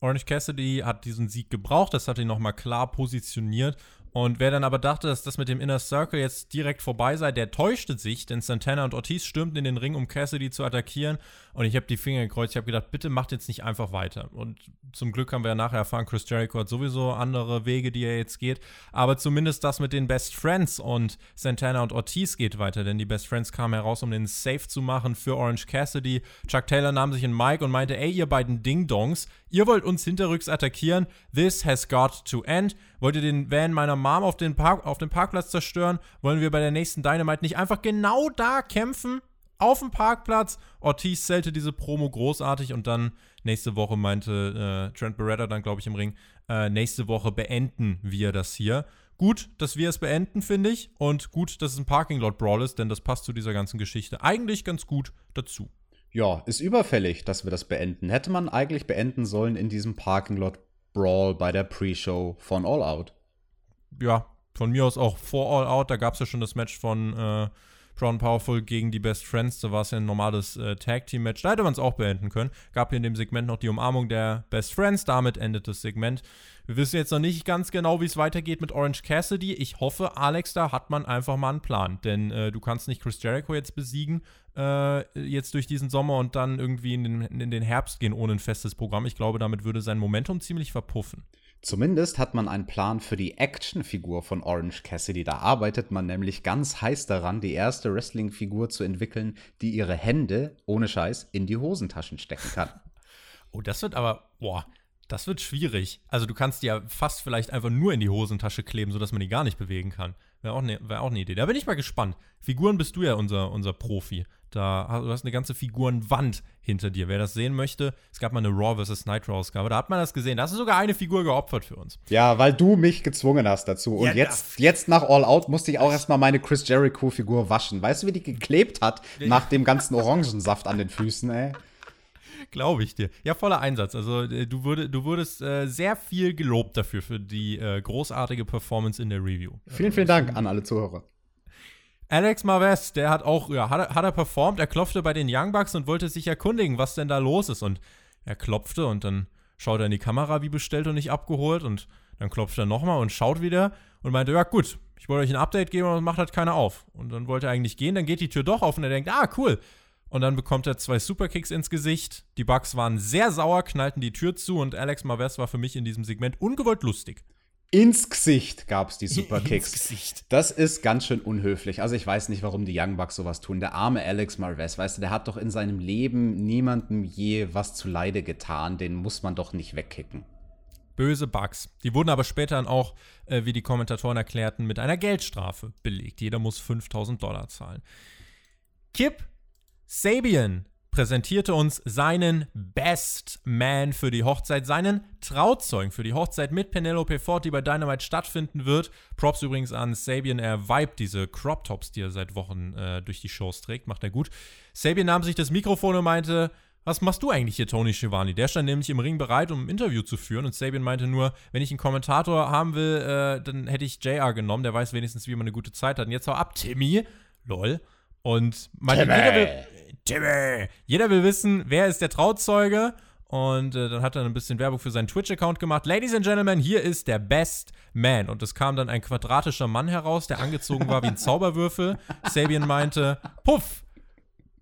Speaker 2: Orange Cassidy hat diesen Sieg gebraucht, das hat ihn nochmal klar positioniert und wer dann aber dachte, dass das mit dem Inner Circle jetzt direkt vorbei sei, der täuschte sich, denn Santana und Ortiz stürmten in den Ring, um Cassidy zu attackieren. Und ich habe die Finger gekreuzt. Ich habe gedacht, bitte macht jetzt nicht einfach weiter. Und zum Glück haben wir ja nachher erfahren, Chris Jericho hat sowieso andere Wege, die er jetzt geht. Aber zumindest das mit den Best Friends und Santana und Ortiz geht weiter, denn die Best Friends kamen heraus, um den Safe zu machen für Orange Cassidy. Chuck Taylor nahm sich einen Mic und meinte, ey, ihr beiden Ding-Dongs, ihr wollt uns hinterrücks attackieren. This has got to end. Wollt ihr den Van meiner Mom auf, den Park, auf dem Parkplatz zerstören? Wollen wir bei der nächsten Dynamite nicht einfach genau da kämpfen? Auf dem Parkplatz. Ortiz zählte diese Promo großartig und dann nächste Woche meinte äh, Trent Beretta dann, glaube ich, im Ring, äh, nächste Woche beenden wir das hier. Gut, dass wir es beenden, finde ich. Und gut, dass es ein Parking Lot Brawl ist, denn das passt zu dieser ganzen Geschichte eigentlich ganz gut dazu.
Speaker 1: Ja, ist überfällig, dass wir das beenden. Hätte man eigentlich beenden sollen in diesem Parking Lot Brawl bei der Pre-Show von All Out.
Speaker 2: Ja, von mir aus auch vor All Out, da gab es ja schon das Match von äh, Brown Powerful gegen die Best Friends, da war es ja ein normales äh, Tag-Team-Match, da hätte man es auch beenden können. Gab hier in dem Segment noch die Umarmung der Best Friends, damit endet das Segment. Wir wissen jetzt noch nicht ganz genau, wie es weitergeht mit Orange Cassidy. Ich hoffe, Alex, da hat man einfach mal einen Plan. Denn äh, du kannst nicht Chris Jericho jetzt besiegen, äh, jetzt durch diesen Sommer und dann irgendwie in den, in den Herbst gehen ohne ein festes Programm. Ich glaube, damit würde sein Momentum ziemlich verpuffen.
Speaker 1: Zumindest hat man einen Plan für die Actionfigur von Orange Cassidy. Da arbeitet man nämlich ganz heiß daran, die erste Wrestling-Figur zu entwickeln, die ihre Hände, ohne Scheiß, in die Hosentaschen stecken kann.
Speaker 2: Oh, das wird aber, boah, das wird schwierig. Also du kannst die ja fast vielleicht einfach nur in die Hosentasche kleben, sodass man die gar nicht bewegen kann. Wäre auch eine wär ne Idee. Da bin ich mal gespannt. Figuren bist du ja unser, unser Profi. Da hast, du hast eine ganze Figurenwand hinter dir. Wer das sehen möchte, es gab mal eine Raw vs. Nitro-Ausgabe, da hat man das gesehen. Da hast du sogar eine Figur geopfert für uns.
Speaker 1: Ja, weil du mich gezwungen hast dazu. Und ja, jetzt, jetzt nach All Out musste ich auch erstmal meine Chris Jericho-Figur waschen. Weißt du, wie die geklebt hat nach dem ganzen Orangensaft an den Füßen, ey?
Speaker 2: Glaube ich dir. Ja, voller Einsatz. Also äh, du, würde, du wurdest äh, sehr viel gelobt dafür, für die äh, großartige Performance in der Review.
Speaker 1: Vielen, vielen Dank an alle Zuhörer.
Speaker 2: Alex Marves, der hat auch, ja, hat, hat er performt, er klopfte bei den Young Bucks und wollte sich erkundigen, was denn da los ist. Und er klopfte und dann schaut er in die Kamera, wie bestellt und nicht abgeholt. Und dann klopft er nochmal und schaut wieder und meinte, ja gut, ich wollte euch ein Update geben, aber macht halt keiner auf. Und dann wollte er eigentlich gehen, dann geht die Tür doch auf und er denkt, ah, cool, und dann bekommt er zwei Superkicks ins Gesicht. Die Bugs waren sehr sauer, knallten die Tür zu und Alex Marves war für mich in diesem Segment ungewollt lustig.
Speaker 1: Ins Gesicht gab es die Superkicks. Ins Gesicht. Das ist ganz schön unhöflich. Also ich weiß nicht, warum die Young Bucks sowas tun. Der arme Alex Marves, weißt du, der hat doch in seinem Leben niemandem je was zu Leide getan. Den muss man doch nicht wegkicken.
Speaker 2: Böse Bugs. Die wurden aber später dann auch, äh, wie die Kommentatoren erklärten, mit einer Geldstrafe belegt. Jeder muss 5000 Dollar zahlen. Kip Sabian präsentierte uns seinen Best Man für die Hochzeit, seinen Trauzeugen für die Hochzeit mit Penelope Ford, die bei Dynamite stattfinden wird. Props übrigens an Sabian, er vibet diese Crop Tops, die er seit Wochen äh, durch die Shows trägt, macht er gut. Sabian nahm sich das Mikrofon und meinte, was machst du eigentlich hier, Tony Schiavone? Der stand nämlich im Ring bereit, um ein Interview zu führen. Und Sabian meinte nur, wenn ich einen Kommentator haben will, äh, dann hätte ich JR genommen. Der weiß wenigstens, wie man eine gute Zeit hat. Und jetzt hau ab, Timmy. Lol. Und meinte, jeder will, Timmy. Jeder will wissen, wer ist der Trauzeuge. Und äh, dann hat er ein bisschen Werbung für seinen Twitch-Account gemacht. Ladies and Gentlemen, hier ist der Best Man. Und es kam dann ein quadratischer Mann heraus, der angezogen war wie ein Zauberwürfel. Sabian meinte, Puff,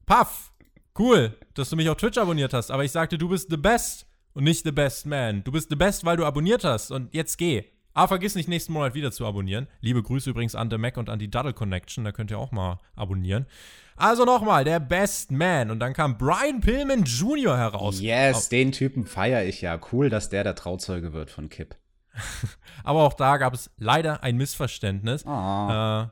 Speaker 2: Puff, cool, dass du mich auf Twitch abonniert hast. Aber ich sagte, du bist the best und nicht the best man. Du bist the best, weil du abonniert hast. Und jetzt geh. Aber vergiss nicht, nächsten Monat wieder zu abonnieren. Liebe Grüße übrigens an The Mac und an die Duddle Connection. Da könnt ihr auch mal abonnieren. Also nochmal, der Best Man. Und dann kam Brian Pillman Jr. heraus.
Speaker 1: Yes, den Typen feiere ich ja. Cool, dass der der Trauzeuge wird von Kip.
Speaker 2: Aber auch da gab es leider ein Missverständnis. Oh. Äh,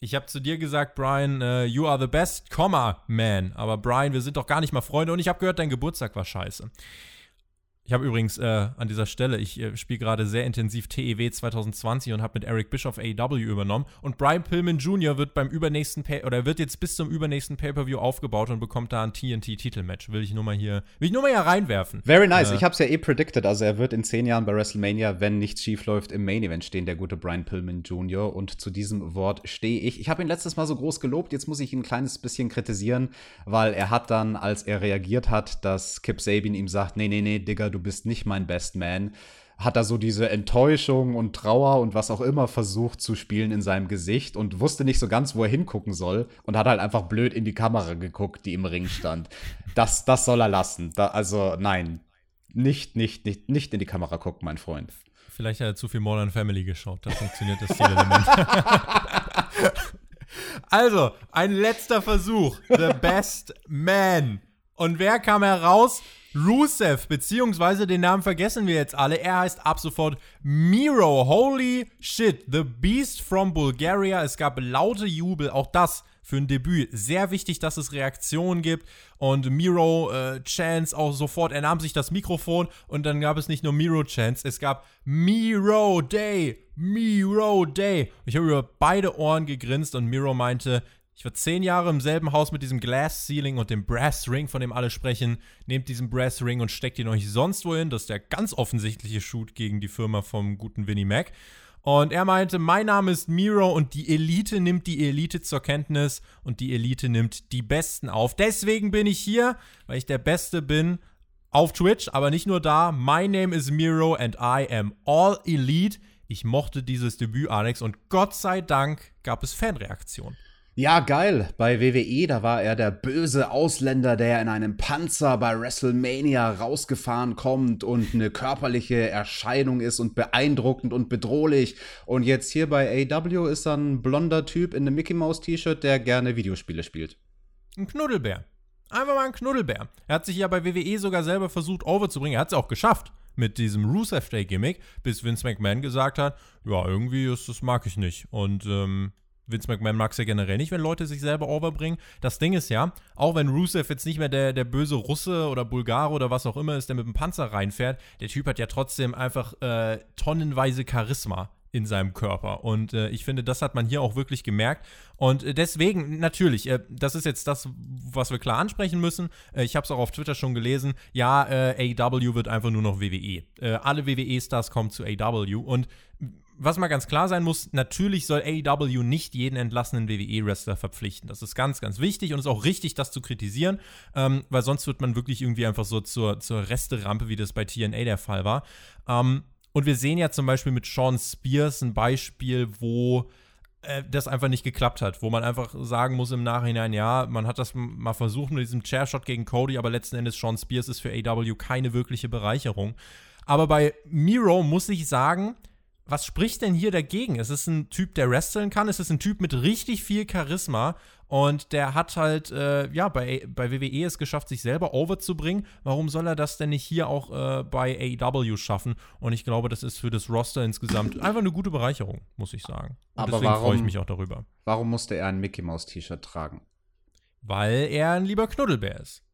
Speaker 2: ich habe zu dir gesagt, Brian, uh, you are the best, Comma, man. Aber Brian, wir sind doch gar nicht mal Freunde und ich habe gehört, dein Geburtstag war scheiße. Ich habe übrigens äh, an dieser Stelle, ich äh, spiele gerade sehr intensiv TEW 2020 und habe mit Eric Bischoff AEW übernommen. Und Brian Pillman Jr. wird beim übernächsten Pay oder wird jetzt bis zum übernächsten Pay-Per-View aufgebaut und bekommt da ein TNT-Titelmatch. Will ich nur mal hier, will ich nur mal hier reinwerfen.
Speaker 1: Very nice. Äh, ich habe es ja eh predicted. Also er wird in zehn Jahren bei WrestleMania, wenn nichts schief läuft, im Main Event stehen, der gute Brian Pillman Jr. Und zu diesem Wort stehe ich. Ich habe ihn letztes Mal so groß gelobt. Jetzt muss ich ihn ein kleines bisschen kritisieren, weil er hat dann, als er reagiert hat, dass Kip Sabin ihm sagt, nee, nee, nee, Digga, du bist nicht mein Best Man, hat er so diese Enttäuschung und Trauer und was auch immer versucht zu spielen in seinem Gesicht und wusste nicht so ganz, wo er hingucken soll und hat halt einfach blöd in die Kamera geguckt, die im Ring stand. Das, das soll er lassen. Da, also nein, nicht, nicht, nicht, nicht in die Kamera gucken, mein Freund.
Speaker 2: Vielleicht hat er zu viel Modern Family geschaut, da funktioniert das Zielelement. also, ein letzter Versuch. The Best Man. Und wer kam heraus? Rusev, beziehungsweise den Namen vergessen wir jetzt alle. Er heißt ab sofort Miro. Holy shit, The Beast from Bulgaria. Es gab laute Jubel, auch das für ein Debüt. Sehr wichtig, dass es Reaktionen gibt. Und Miro äh, Chance auch sofort, er nahm sich das Mikrofon und dann gab es nicht nur Miro Chance, es gab Miro Day, Miro Day. Ich habe über beide Ohren gegrinst und Miro meinte, ich war zehn Jahre im selben Haus mit diesem Glass Ceiling und dem Brass Ring, von dem alle sprechen. Nehmt diesen Brass Ring und steckt ihn euch sonst wohin. Das ist der ganz offensichtliche Shoot gegen die Firma vom guten Vinnie Mac. Und er meinte, mein Name ist Miro und die Elite nimmt die Elite zur Kenntnis und die Elite nimmt die Besten auf. Deswegen bin ich hier, weil ich der Beste bin auf Twitch, aber nicht nur da. My name is Miro and I am all elite. Ich mochte dieses Debüt, Alex, und Gott sei Dank gab es Fanreaktionen.
Speaker 1: Ja, geil. Bei WWE, da war er der böse Ausländer, der in einem Panzer bei WrestleMania rausgefahren kommt und eine körperliche Erscheinung ist und beeindruckend und bedrohlich. Und jetzt hier bei AW ist er ein blonder Typ in einem Mickey Mouse T-Shirt, der gerne Videospiele spielt.
Speaker 2: Ein Knuddelbär. Einfach mal ein Knuddelbär. Er hat sich ja bei WWE sogar selber versucht overzubringen. Er hat es auch geschafft mit diesem Rusev Day Gimmick, bis Vince McMahon gesagt hat, ja, irgendwie ist das mag ich nicht. Und ähm, Vince McMahon mag es ja generell nicht, wenn Leute sich selber overbringen. Das Ding ist ja, auch wenn Rusev jetzt nicht mehr der, der böse Russe oder Bulgare oder was auch immer ist, der mit dem Panzer reinfährt, der Typ hat ja trotzdem einfach äh, tonnenweise Charisma in seinem Körper. Und äh, ich finde, das hat man hier auch wirklich gemerkt. Und äh, deswegen, natürlich, äh, das ist jetzt das, was wir klar ansprechen müssen. Äh, ich habe es auch auf Twitter schon gelesen. Ja, äh, AW wird einfach nur noch WWE. Äh, alle WWE-Stars kommen zu AW. Und was mal ganz klar sein muss, natürlich soll AEW nicht jeden entlassenen WWE-Wrestler verpflichten. Das ist ganz, ganz wichtig und ist auch richtig, das zu kritisieren, ähm, weil sonst wird man wirklich irgendwie einfach so zur, zur Resterampe, wie das bei TNA der Fall war. Ähm, und wir sehen ja zum Beispiel mit Sean Spears ein Beispiel, wo äh, das einfach nicht geklappt hat, wo man einfach sagen muss im Nachhinein, ja, man hat das mal versucht mit diesem Chairshot gegen Cody, aber letzten Endes Sean Spears ist für AEW keine wirkliche Bereicherung. Aber bei Miro muss ich sagen, was spricht denn hier dagegen? Es ist ein Typ, der wresteln kann. Es ist ein Typ mit richtig viel Charisma. Und der hat halt, äh, ja, bei, bei WWE es geschafft, sich selber overzubringen. Warum soll er das denn nicht hier auch äh, bei AEW schaffen? Und ich glaube, das ist für das Roster insgesamt einfach eine gute Bereicherung, muss ich sagen. Und
Speaker 1: Aber
Speaker 2: deswegen freue ich mich auch darüber.
Speaker 1: Warum musste er ein Mickey Mouse T-Shirt tragen?
Speaker 2: Weil er ein lieber Knuddelbär ist.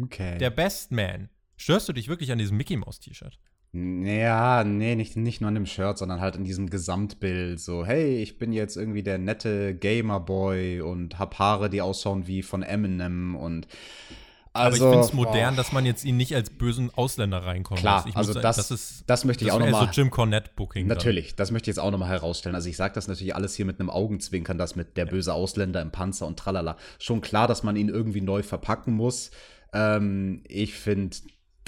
Speaker 1: Okay.
Speaker 2: Der Best Man. Störst du dich wirklich an diesem Mickey Mouse T-Shirt?
Speaker 1: Ja, nee, nicht, nicht nur an dem Shirt, sondern halt in diesem Gesamtbild. So, hey, ich bin jetzt irgendwie der nette Gamer-Boy und hab Haare, die ausschauen wie von Eminem und
Speaker 2: Aber
Speaker 1: also,
Speaker 2: ich finde es modern,
Speaker 1: boah,
Speaker 2: dass man jetzt ihn nicht als bösen Ausländer reinkommen
Speaker 1: Klar.
Speaker 2: Ich
Speaker 1: also
Speaker 2: muss,
Speaker 1: das-
Speaker 2: das ist
Speaker 1: das möchte ich
Speaker 2: das
Speaker 1: auch
Speaker 2: wäre
Speaker 1: noch
Speaker 2: so
Speaker 1: mal-
Speaker 2: Jim Cornette Booking. dann.
Speaker 1: Natürlich, das möchte ich jetzt auch nochmal herausstellen. Also ich sage das natürlich alles hier mit einem Augenzwinkern, das mit der böse Ausländer im Panzer und tralala. Schon klar, dass man ihn irgendwie neu verpacken muss. Ähm, ich finde,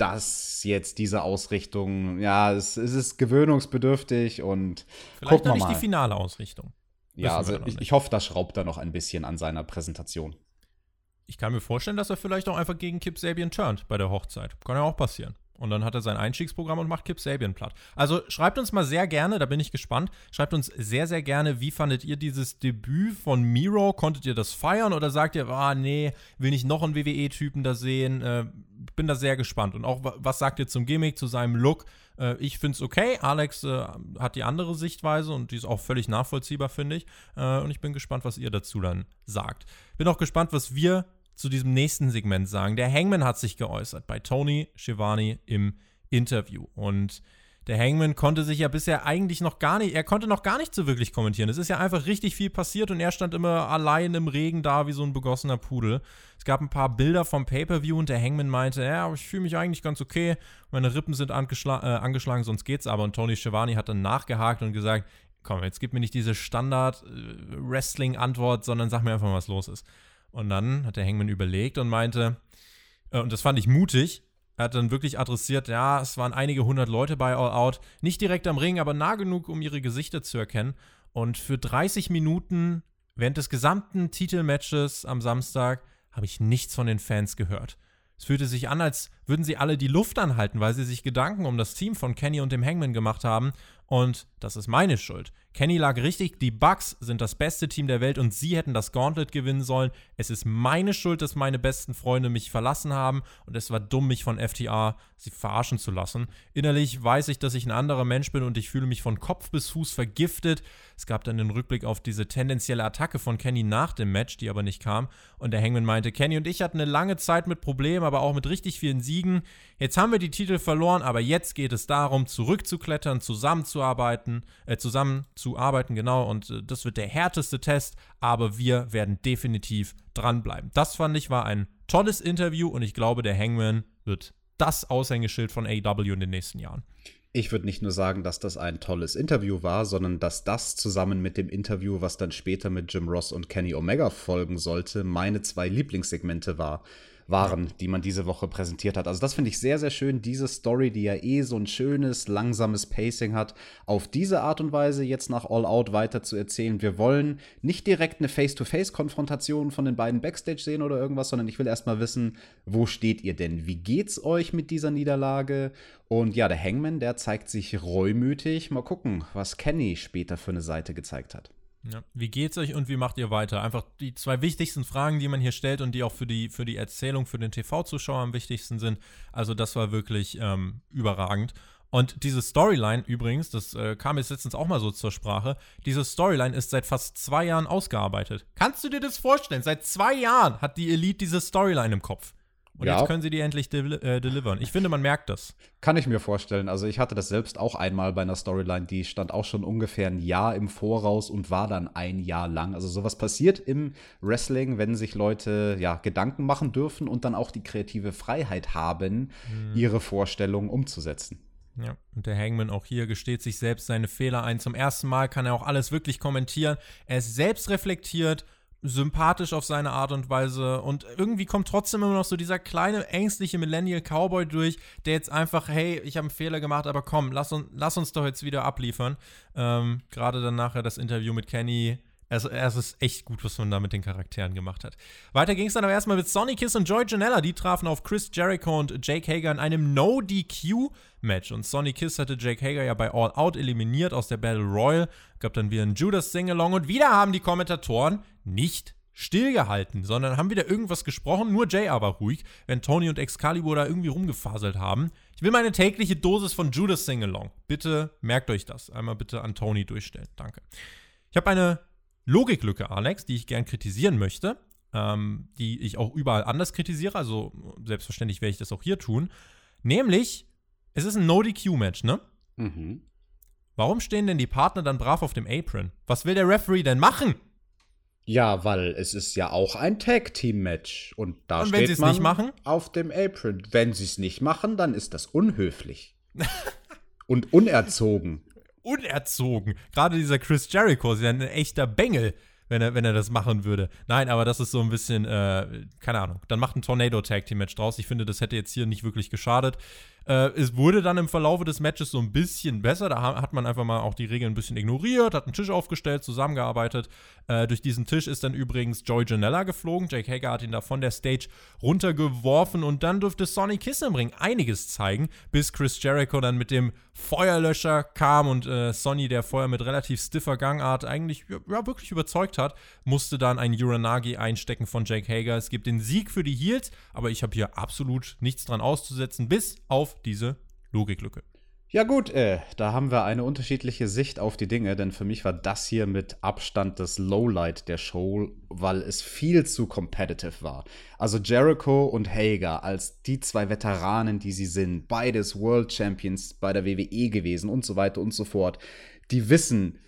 Speaker 1: dass jetzt diese Ausrichtung, ja, es, es ist gewöhnungsbedürftig und
Speaker 2: Vielleicht noch nicht
Speaker 1: mal.
Speaker 2: die finale Ausrichtung.
Speaker 1: ja,
Speaker 2: Wissen
Speaker 1: also
Speaker 2: wir noch
Speaker 1: ich, ich hoffe, das schraubt er noch ein bisschen an seiner Präsentation.
Speaker 2: Ich kann mir vorstellen, dass er vielleicht auch einfach gegen Kip Sabian turnt bei der Hochzeit. Kann ja auch passieren. Und dann hat er sein Einstiegsprogramm und macht Kip Sabian platt. Also schreibt uns mal sehr gerne, da bin ich gespannt. Schreibt uns sehr, sehr gerne, wie fandet ihr dieses Debüt von Miro? Konntet ihr das feiern oder sagt ihr, ah, nee, will nicht noch einen WWE-Typen da sehen? Äh, bin da sehr gespannt. Und auch, wa- was sagt ihr zum Gimmick, zu seinem Look? Äh, ich finde es okay. Alex äh, hat die andere Sichtweise und die ist auch völlig nachvollziehbar, finde ich. Äh, und ich bin gespannt, was ihr dazu dann sagt. Bin auch gespannt, was wir zu diesem nächsten Segment sagen. Der Hangman hat sich geäußert bei Tony Schiavone im Interview. Und der Hangman konnte sich ja bisher eigentlich noch gar nicht, er konnte noch gar nicht so wirklich kommentieren. Es ist ja einfach richtig viel passiert und er stand immer allein im Regen da wie so ein begossener Pudel. Es gab ein paar Bilder vom Pay-Per-View und der Hangman meinte, ja, aber ich fühle mich eigentlich ganz okay. Meine Rippen sind angeschla äh, angeschlagen, sonst geht's aber. Und Tony Schiavone hat dann nachgehakt und gesagt, komm, jetzt gib mir nicht diese Standard-Wrestling-Antwort, sondern sag mir einfach, was los ist. Und dann hat der Hangman überlegt und meinte, äh, und das fand ich mutig, er hat dann wirklich adressiert, ja, es waren einige hundert Leute bei All Out, nicht direkt am Ring, aber nah genug, um ihre Gesichter zu erkennen. Und für 30 Minuten während des gesamten Titelmatches am Samstag habe ich nichts von den Fans gehört. Es fühlte sich an, als würden sie alle die Luft anhalten, weil sie sich Gedanken um das Team von Kenny und dem Hangman gemacht haben. Und das ist meine Schuld. Kenny lag richtig, die Bucks sind das beste Team der Welt und sie hätten das Gauntlet gewinnen sollen. Es ist meine Schuld, dass meine besten Freunde mich verlassen haben und es war dumm, mich von FTA sie verarschen zu lassen. Innerlich weiß ich, dass ich ein anderer Mensch bin und ich fühle mich von Kopf bis Fuß vergiftet. Es gab dann den Rückblick auf diese tendenzielle Attacke von Kenny nach dem Match, die aber nicht kam. Und der Hangman meinte, Kenny und ich hatten eine lange Zeit mit Problemen, aber auch mit richtig vielen Siegen. Jetzt haben wir die Titel verloren, aber jetzt geht es darum, zurückzuklettern, zusammenzuarbeiten, äh, zusammenzuarbeiten, genau. Und äh, das wird der härteste Test, aber wir werden definitiv dranbleiben. Das fand ich war ein tolles Interview und ich glaube, der Hangman wird das Aushängeschild von AEW in den nächsten Jahren.
Speaker 1: Ich würde nicht nur sagen, dass das ein tolles Interview war, sondern dass das zusammen mit dem Interview, was dann später mit Jim Ross und Kenny Omega folgen sollte, meine zwei Lieblingssegmente war waren, die man diese Woche präsentiert hat. Also das finde ich sehr, sehr schön, diese Story, die ja eh so ein schönes, langsames Pacing hat, auf diese Art und Weise jetzt nach All Out weiter zu erzählen. Wir wollen nicht direkt eine Face-to-Face-Konfrontation von den beiden Backstage sehen oder irgendwas, sondern ich will erstmal wissen, wo steht ihr denn? Wie geht's euch mit dieser Niederlage? Und ja, der Hangman, der zeigt sich reumütig. Mal gucken, was Kenny später für eine Seite gezeigt hat.
Speaker 2: Ja. Wie geht's euch und wie macht ihr weiter? Einfach die zwei wichtigsten Fragen, die man hier stellt und die auch für die, für die Erzählung, für den TV-Zuschauer am wichtigsten sind. Also, das war wirklich ähm, überragend. Und diese Storyline übrigens, das äh, kam jetzt letztens auch mal so zur Sprache, diese Storyline ist seit fast zwei Jahren ausgearbeitet. Kannst du dir das vorstellen? Seit zwei Jahren hat die Elite diese Storyline im Kopf. Und ja. jetzt können sie die endlich deli äh, delivern. Ich finde, man merkt das.
Speaker 1: Kann ich mir vorstellen. Also ich hatte das selbst auch einmal bei einer Storyline, die stand auch schon ungefähr ein Jahr im Voraus und war dann ein Jahr lang. Also sowas passiert im Wrestling, wenn sich Leute ja Gedanken machen dürfen und dann auch die kreative Freiheit haben, mhm. ihre Vorstellungen umzusetzen.
Speaker 2: Ja, und der Hangman auch hier gesteht sich selbst seine Fehler ein. Zum ersten Mal kann er auch alles wirklich kommentieren. Er ist selbst reflektiert sympathisch auf seine Art und Weise und irgendwie kommt trotzdem immer noch so dieser kleine ängstliche Millennial Cowboy durch, der jetzt einfach, hey, ich habe einen Fehler gemacht, aber komm, lass uns, lass uns doch jetzt wieder abliefern. Ähm, Gerade dann nachher das Interview mit Kenny. Es, es, ist echt gut, was man da mit den Charakteren gemacht hat. Weiter ging es dann aber erstmal mit Sonny Kiss und Joy Janella. Die trafen auf Chris Jericho und Jake Hager in einem No-DQ-Match. Und Sonny Kiss hatte Jake Hager ja bei All Out eliminiert aus der Battle Royal. Gab dann wieder ein Judas Sing-Along. Und wieder haben die Kommentatoren nicht stillgehalten, sondern haben wieder irgendwas gesprochen, nur Jay aber ruhig, wenn Tony und Excalibur da irgendwie rumgefaselt haben. Ich will meine tägliche Dosis von Judas Sing-Along. Bitte merkt euch das. Einmal bitte an Tony durchstellen. Danke. Ich habe eine Logiklücke, Alex, die ich gern kritisieren möchte, ähm, die ich auch überall anders kritisiere, also selbstverständlich werde ich das auch hier tun. Nämlich, es ist ein No-DQ-Match, ne? Mhm. Warum stehen denn die Partner dann brav auf dem Apron? Was will der Referee denn machen?
Speaker 1: Ja, weil es ist ja auch ein Tag-Team-Match. Und da
Speaker 2: und wenn steht man nicht machen?
Speaker 1: auf dem Apron. Wenn sie es nicht machen, dann ist das unhöflich. und unerzogen.
Speaker 2: Unerzogen. Gerade dieser Chris Jericho ist ja ein echter Bengel, wenn er, wenn er das machen würde. Nein, aber das ist so ein bisschen, äh, keine Ahnung. Dann macht ein Tornado-Tag-Team-Match draus. Ich finde, das hätte jetzt hier nicht wirklich geschadet. Äh, es wurde dann im Verlaufe des Matches so ein bisschen besser. Da hat man einfach mal auch die Regeln ein bisschen ignoriert, hat einen Tisch aufgestellt, zusammengearbeitet. Äh, durch diesen Tisch ist dann übrigens Joey Janella geflogen. Jake Hager hat ihn da von der Stage runtergeworfen und dann dürfte Sonny Kiss im Ring einiges zeigen, bis Chris Jericho dann mit dem Feuerlöscher kam und äh, Sonny, der vorher mit relativ stiffer Gangart eigentlich ja, wirklich überzeugt hat, musste dann ein Uranagi einstecken von Jake Hager. Es gibt den Sieg für die Heels, aber ich habe hier absolut nichts dran auszusetzen, bis auf diese Logiklücke.
Speaker 1: Ja gut, äh, da haben wir eine unterschiedliche Sicht auf die Dinge, denn für mich war das hier mit Abstand das Lowlight der Show, weil es viel zu competitive war. Also Jericho und Hager als die zwei Veteranen, die sie sind, beides World Champions bei der WWE gewesen und so weiter und so fort, die wissen,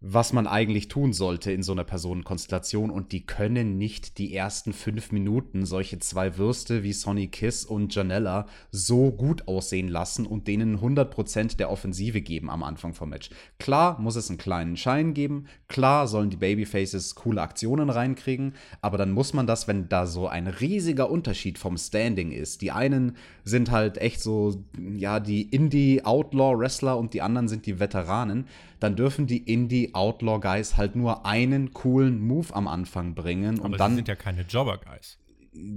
Speaker 1: was man eigentlich tun sollte in so einer Personenkonstellation. Und die können nicht die ersten fünf Minuten solche zwei Würste wie Sonny Kiss und Janella so gut aussehen lassen und denen 100% der Offensive geben am Anfang vom Match. Klar muss es einen kleinen Schein geben, klar sollen die Babyfaces coole Aktionen reinkriegen, aber dann muss man das, wenn da so ein riesiger Unterschied vom Standing ist, die einen sind halt echt so, ja, die Indie-Outlaw-Wrestler und die anderen sind die Veteranen, dann dürfen die Indie-Outlaw-Guys halt nur einen coolen Move am Anfang bringen.
Speaker 2: Aber
Speaker 1: und dann,
Speaker 2: sind ja keine Jobber-Guys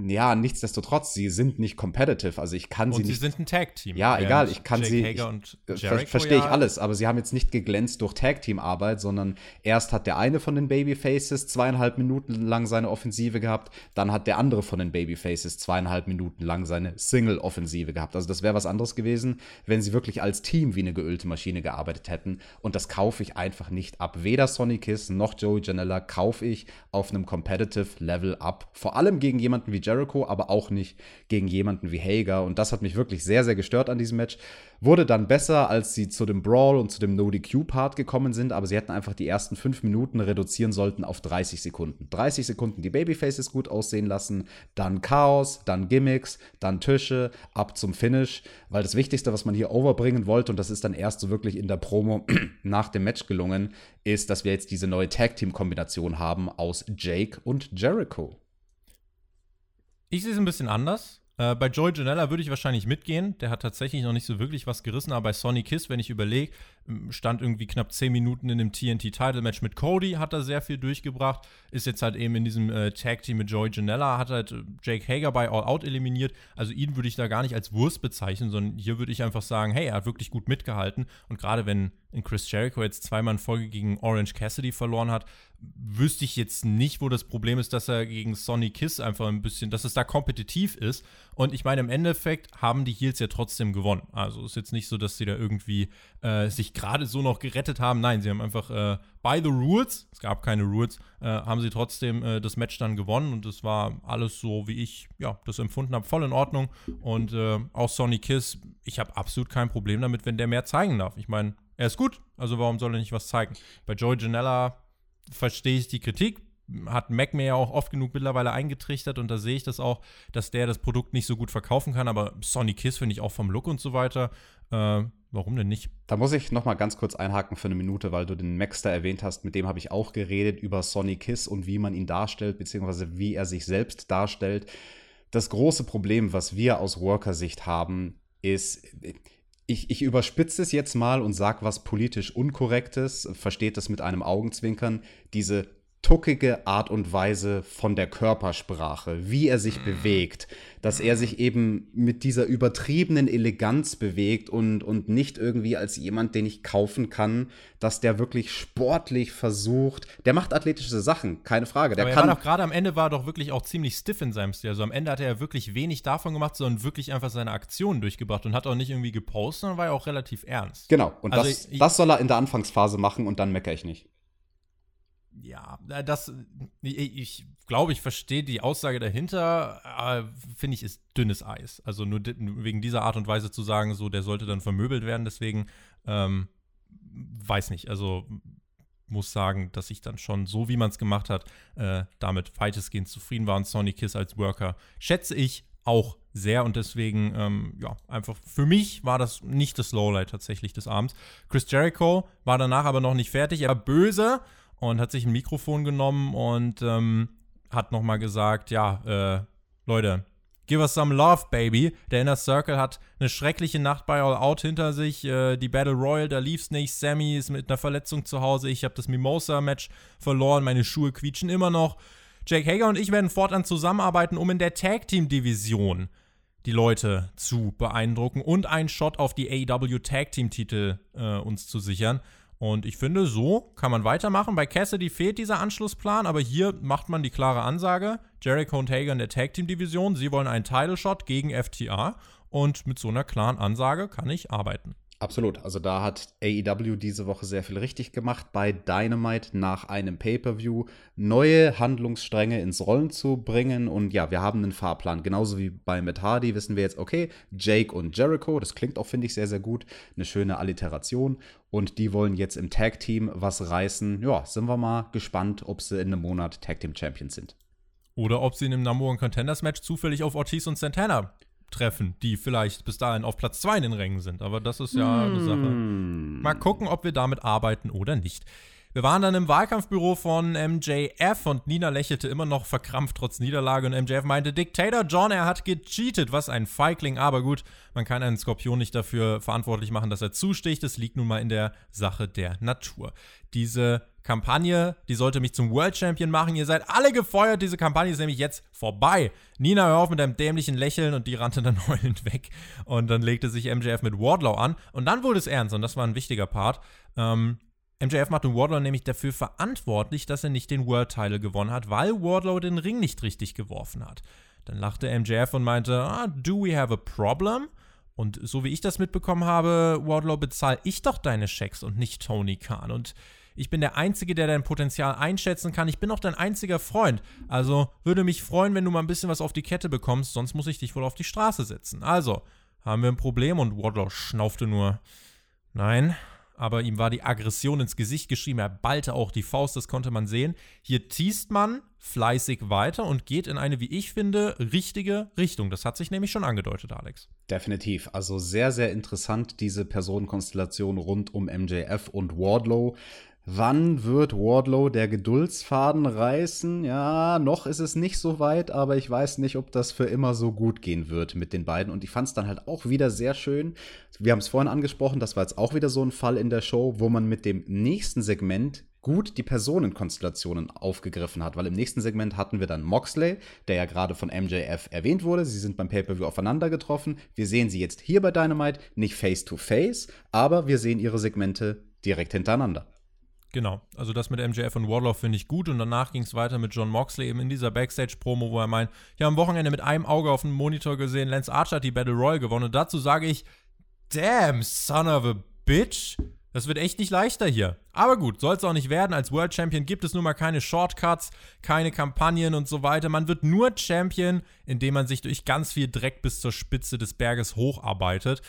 Speaker 1: ja, nichtsdestotrotz, sie sind nicht competitive. Also ich kann
Speaker 2: und
Speaker 1: sie nicht.
Speaker 2: sie sind ein Tag-Team.
Speaker 1: Ja, egal, ich kann
Speaker 2: Jake
Speaker 1: sie.
Speaker 2: Hager und
Speaker 1: ver Verstehe ich alles, aber sie haben jetzt nicht geglänzt durch Tag-Team-Arbeit, sondern erst hat der eine von den Babyfaces zweieinhalb Minuten lang seine Offensive gehabt, dann hat der andere von den Babyfaces zweieinhalb Minuten lang seine Single-Offensive gehabt. Also das wäre was anderes gewesen, wenn sie wirklich als Team wie eine geölte Maschine gearbeitet hätten. Und das kaufe ich einfach nicht ab. Weder Sonny Kiss noch Joey Janella kaufe ich auf einem Competitive Level ab. Vor allem gegen jemanden jemanden wie Jericho, aber auch nicht gegen jemanden wie Hager. Und das hat mich wirklich sehr, sehr gestört an diesem Match. Wurde dann besser, als sie zu dem Brawl und zu dem No-DQ-Part gekommen sind, aber sie hätten einfach die ersten fünf Minuten reduzieren sollten auf 30 Sekunden. 30 Sekunden die Babyfaces gut aussehen lassen, dann Chaos, dann Gimmicks, dann Tische, ab zum Finish, weil das Wichtigste, was man hier overbringen wollte, und das ist dann erst so wirklich in der Promo nach dem Match gelungen, ist, dass wir jetzt diese neue Tag-Team-Kombination haben aus Jake und Jericho.
Speaker 2: Ich sehe es ein bisschen anders. Äh, bei Joey Janella würde ich wahrscheinlich mitgehen. Der hat tatsächlich noch nicht so wirklich was gerissen, aber bei Sonny Kiss, wenn ich überlege, stand irgendwie knapp 10 Minuten in dem TNT-Title-Match mit Cody, hat er sehr viel durchgebracht. Ist jetzt halt eben in diesem äh, Tag-Team mit Joey Janella, hat halt äh, Jake Hager bei All Out eliminiert. Also ihn würde ich da gar nicht als Wurst bezeichnen, sondern hier würde ich einfach sagen, hey, er hat wirklich gut mitgehalten. Und gerade wenn in Chris Jericho jetzt zweimal in Folge gegen Orange Cassidy verloren hat, wüsste ich jetzt nicht, wo das Problem ist, dass er gegen Sonny Kiss einfach ein bisschen, dass es da kompetitiv ist. Und ich meine, im Endeffekt haben die Heels ja trotzdem gewonnen. Also ist jetzt nicht so, dass sie da irgendwie äh, sich gerade so noch gerettet haben. Nein, sie haben einfach äh, by the rules, es gab keine Rules, äh, haben sie trotzdem äh, das Match dann gewonnen und es war alles so, wie ich ja, das empfunden habe, voll in Ordnung. Und äh, auch Sonny Kiss, ich habe absolut kein Problem damit, wenn der mehr zeigen darf. Ich meine, er ist gut, also warum soll er nicht was zeigen? Bei Joey Janella verstehe ich die Kritik, hat Mac mir ja auch oft genug mittlerweile eingetrichtert und da sehe ich das auch, dass der das Produkt nicht so gut verkaufen kann, aber Sonny Kiss finde ich auch vom Look und so weiter. Äh, warum denn nicht?
Speaker 1: Da muss ich noch mal ganz kurz einhaken für eine Minute, weil du den Max erwähnt hast, mit dem habe ich auch geredet über Sonny Kiss und wie man ihn darstellt, beziehungsweise wie er sich selbst darstellt. Das große Problem, was wir aus Worker-Sicht haben, ist, ich, ich, überspitze es jetzt mal und sage was politisch Unkorrektes, versteht das mit einem Augenzwinkern, diese tuckige Art und Weise von der Körpersprache, wie er sich mhm. bewegt, dass er sich eben mit dieser übertriebenen Eleganz bewegt und, und nicht irgendwie als jemand, den ich kaufen kann, dass der wirklich sportlich versucht. Der macht athletische Sachen, keine Frage. Der
Speaker 2: Aber kann doch gerade am Ende war doch wirklich auch ziemlich stiff in seinem Stil. Also am Ende hat er ja wirklich wenig davon gemacht, sondern wirklich einfach seine Aktionen durchgebracht und hat auch nicht irgendwie gepostet, sondern war ja auch relativ ernst.
Speaker 1: Genau, und also das, ich, das soll er in der Anfangsphase machen und dann meckere ich nicht
Speaker 2: ja, äh, das, ich, ich glaube, ich verstehe die Aussage dahinter, äh, finde ich, ist dünnes Eis. Also nur wegen dieser Art und Weise zu sagen, so, der sollte dann vermöbelt werden, deswegen, ähm, weiß nicht. Also muss sagen, dass ich dann schon, so wie man es gemacht hat, äh, damit weitestgehend zufrieden war und Sonny Kiss als Worker schätze ich auch sehr und deswegen, ähm, ja, einfach für mich war das nicht das Lowlight tatsächlich des Abends. Chris Jericho war danach aber noch nicht fertig. Er war böse und hat sich ein Mikrofon genommen und ähm, hat nochmal gesagt, ja, äh, Leute, give us some love, baby. Der Inner Circle hat eine schreckliche Nacht bei All Out hinter sich. Äh, die Battle Royal, da lief's nicht. Sammy ist mit einer Verletzung zu Hause. Ich habe das Mimosa-Match verloren. Meine Schuhe quietschen immer noch. Jake Hager und ich werden fortan zusammenarbeiten, um in der Tag-Team-Division die Leute zu beeindrucken und einen Shot auf die AEW Tag Team-Titel äh, uns zu sichern. Und ich finde, so kann man weitermachen. Bei Cassidy fehlt dieser Anschlussplan, aber hier macht man die klare Ansage: Jericho und Hager in der Tag Team Division, sie wollen einen Title Shot gegen FTA. Und mit so einer klaren Ansage kann ich arbeiten.
Speaker 1: Absolut. Also da hat AEW diese Woche sehr viel richtig gemacht, bei Dynamite nach einem Pay-per-View neue Handlungsstränge ins Rollen zu bringen. Und ja, wir haben einen Fahrplan. Genauso wie bei Matt Hardy wissen wir jetzt, okay, Jake und Jericho, das klingt auch, finde ich, sehr, sehr gut. Eine schöne Alliteration. Und die wollen jetzt im Tag-Team was reißen. Ja, sind wir mal gespannt, ob sie in einem Monat Tag-Team-Champions sind.
Speaker 2: Oder ob sie in einem Number One Contenders Match zufällig auf Ortiz und Santana treffen, die vielleicht bis dahin auf Platz 2 in den Rängen sind. Aber das ist ja hm. eine Sache. Mal gucken, ob wir damit arbeiten oder nicht. Wir waren dann im Wahlkampfbüro von MJF und Nina lächelte immer noch verkrampft trotz Niederlage und MJF meinte, Dictator John, er hat gecheatet. Was ein Feigling, aber gut, man kann einen Skorpion nicht dafür verantwortlich machen, dass er zusticht. Das liegt nun mal in der Sache der Natur. Diese Kampagne, die sollte mich zum World Champion machen. Ihr seid alle gefeuert. Diese Kampagne ist nämlich jetzt vorbei. Nina hör auf mit einem dämlichen Lächeln und die rannte dann heulend weg. Und dann legte sich MJF mit Wardlow an. Und dann wurde es ernst und das war ein wichtiger Part. Ähm, MJF machte Wardlow nämlich dafür verantwortlich, dass er nicht den World Title gewonnen hat, weil Wardlow den Ring nicht richtig geworfen hat. Dann lachte MJF und meinte, ah, do we have a problem? Und so wie ich das mitbekommen habe, Wardlow bezahle ich doch deine Schecks und nicht Tony Khan. Und Ich bin der Einzige, der dein Potenzial einschätzen kann. Ich bin auch dein einziger Freund. Also würde mich freuen, wenn du mal ein bisschen was auf die Kette bekommst, sonst muss ich dich wohl auf die Straße setzen. Also, haben wir ein Problem und Wardlow schnaufte nur. Nein, aber ihm war die Aggression ins Gesicht geschrieben. Er ballte auch die Faust, das konnte man sehen. Hier teast man fleißig weiter und geht in eine, wie ich finde, richtige Richtung. Das hat sich nämlich schon angedeutet, Alex.
Speaker 1: Definitiv. Also sehr, sehr interessant, diese Personenkonstellation rund um MJF und Wardlow. Wann wird Wardlow der Geduldsfaden reißen? Ja, noch ist es nicht so weit, aber ich weiß nicht, ob das für immer so gut gehen wird mit den beiden. Und ich fand es dann halt auch wieder sehr schön. Wir haben es vorhin angesprochen, das war jetzt auch wieder so ein Fall in der Show, wo man mit dem nächsten Segment gut die Personenkonstellationen aufgegriffen hat, weil im nächsten Segment hatten wir dann Moxley, der ja gerade von MJF erwähnt wurde. Sie sind beim Pay-Per-View aufeinander getroffen. Wir sehen sie jetzt hier bei Dynamite nicht face to face, aber wir sehen ihre Segmente direkt hintereinander.
Speaker 2: Genau, also das mit MJF und Wardlow finde ich gut und danach ging es weiter mit John Moxley eben in dieser Backstage-Promo, wo er meint, ich habe am Wochenende mit einem Auge auf dem Monitor gesehen, Lance Archer hat die Battle Royal gewonnen und dazu sage ich, damn, son of a bitch, das wird echt nicht leichter hier. Aber gut, soll es auch nicht werden. Als World Champion gibt es nun mal keine Shortcuts, keine Kampagnen und so weiter. Man wird nur Champion, indem man sich durch ganz viel Dreck bis zur Spitze des Berges hocharbeitet.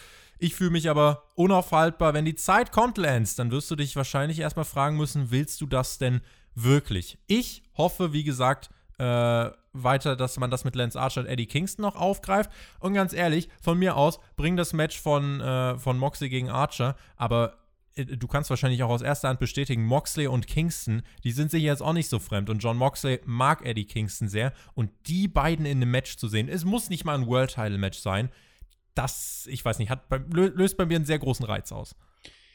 Speaker 2: Ich fühle mich aber unaufhaltbar. Wenn die Zeit kommt, Lance, dann wirst du dich wahrscheinlich erstmal fragen müssen, willst du das denn wirklich? Ich hoffe, wie gesagt, äh, weiter, dass man das mit Lance Archer und Eddie Kingston noch aufgreift. Und ganz ehrlich, von mir aus, bring das Match von, äh, von Moxley gegen Archer, aber äh, du kannst wahrscheinlich auch aus erster Hand bestätigen, Moxley und Kingston, die sind sich jetzt auch nicht so fremd. Und John Moxley mag Eddie Kingston sehr. Und die beiden in einem Match zu sehen, es muss nicht mal ein World Title Match sein das, ich weiß nicht, hat, löst bei mir einen sehr großen Reiz aus.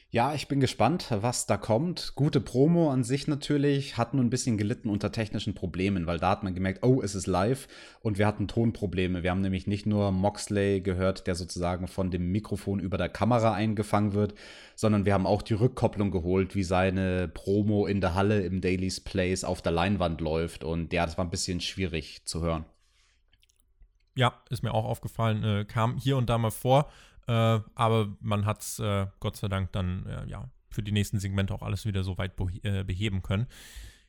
Speaker 1: Ja, ich bin gespannt, was da kommt. Gute Promo an sich natürlich, hat nur ein bisschen gelitten unter technischen Problemen, weil da hat man gemerkt, oh, es ist live und wir hatten Tonprobleme. Wir haben nämlich nicht nur Moxley gehört, der sozusagen von dem Mikrofon über der Kamera eingefangen wird, sondern wir haben auch die Rückkopplung geholt, wie seine Promo in der Halle im Daily's Place auf der Leinwand läuft und ja, das war ein bisschen schwierig zu hören.
Speaker 2: Ja, ist mir auch aufgefallen, äh, kam hier und da mal vor, äh, aber man hat es äh, Gott sei Dank dann äh, ja für die nächsten Segmente auch alles wieder so weit äh, beheben können.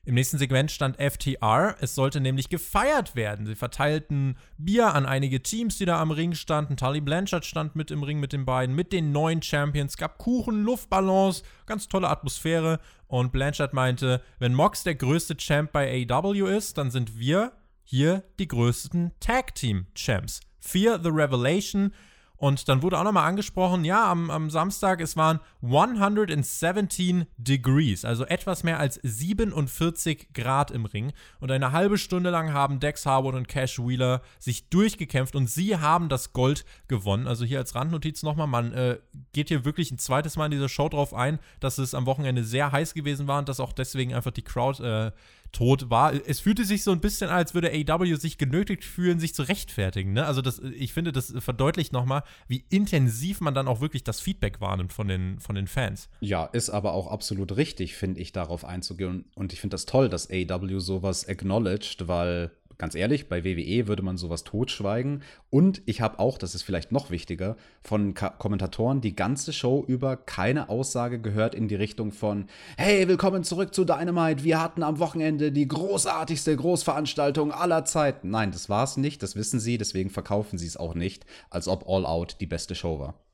Speaker 2: Im nächsten Segment stand FTR. Es sollte nämlich gefeiert werden. Sie verteilten Bier an einige Teams, die da am Ring standen. Tully Blanchard stand mit im Ring mit den beiden, mit den neuen Champions. Es gab Kuchen, Luftballons, ganz tolle Atmosphäre. Und Blanchard meinte, wenn Mox der größte Champ bei AW ist, dann sind wir hier die größten Tag Team Champs. Fear the Revelation. Und dann wurde auch nochmal angesprochen, ja, am, am, Samstag, es waren 117 Degrees, also etwas mehr als 47 Grad im Ring. Und eine halbe Stunde lang haben Dex Harwood und Cash Wheeler sich durchgekämpft und sie haben das Gold gewonnen. Also hier als Randnotiz nochmal, man äh, geht hier wirklich ein zweites Mal in dieser Show drauf ein, dass es am Wochenende sehr heiß gewesen war und dass auch deswegen einfach die Crowd äh, tot war. Es fühlte sich so ein bisschen als würde AW sich genötigt fühlen, sich zu rechtfertigen. Ne? Also das, ich finde, das verdeutlicht nochmal, wie intensiv man dann auch wirklich das Feedback wahrnimmt von den, von den Fans.
Speaker 1: Ja, ist aber auch absolut richtig, finde ich, darauf einzugehen. Und ich finde das toll, dass AW sowas acknowledged, weil ganz ehrlich, bei WWE würde man sowas totschweigen. Und ich habe auch, das ist vielleicht noch wichtiger, von Ka Kommentatoren die ganze Show über keine Aussage gehört in die Richtung von: Hey, willkommen zurück zu Dynamite. Wir hatten am Wochenende die großartigste Großveranstaltung aller Zeiten. Nein, das war es nicht. Das wissen sie. Deswegen verkaufen sie es auch nicht, als ob All Out die beste Show war.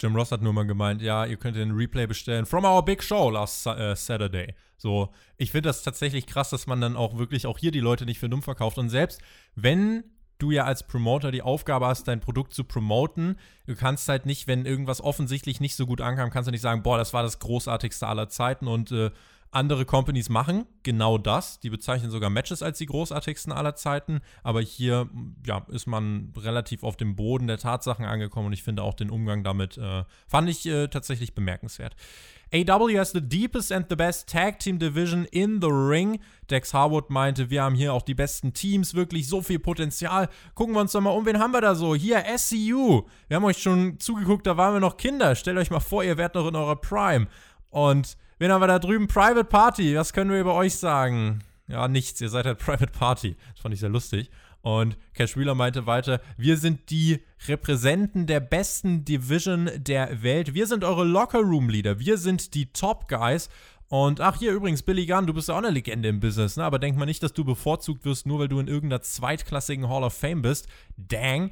Speaker 2: Jim Ross hat nur mal gemeint, ja, ihr könnt den Replay bestellen from our big show last uh, Saturday. So, ich finde das tatsächlich krass, dass man dann auch wirklich auch hier die Leute nicht für dumm verkauft. Und selbst wenn du ja als Promoter die Aufgabe hast, dein Produkt zu promoten, du kannst halt nicht, wenn irgendwas offensichtlich nicht so gut ankam, kannst du nicht sagen, boah, das war das großartigste aller Zeiten und äh, andere Companies machen genau das. Die bezeichnen sogar Matches als die großartigsten aller Zeiten. Aber hier ja, ist man relativ auf dem Boden der Tatsachen angekommen und ich finde auch den Umgang damit äh, fand ich äh, tatsächlich bemerkenswert. AW has the deepest and the best Tag Team Division in the ring. Dex Harwood meinte, wir haben hier auch die besten Teams, wirklich so viel Potenzial. Gucken wir uns doch mal um, wen haben wir da so? Hier, SCU. Wir haben euch schon zugeguckt, da waren wir noch Kinder. Stellt euch mal vor, ihr wärt noch in eurer Prime. Und Wen haben wir da drüben? Private Party. Was können wir über euch sagen? Ja, nichts. Ihr seid halt Private Party. Das fand ich sehr lustig. Und Cash Wheeler meinte weiter, wir sind die Repräsenten der besten Division der Welt. Wir sind eure Locker Room Leader. Wir sind die Top Guys. Und ach, hier übrigens, Billy Gunn, du bist ja auch eine Legende im Business, ne? Aber denk mal nicht, dass du bevorzugt wirst, nur weil du in irgendeiner zweitklassigen Hall of Fame bist. Dang.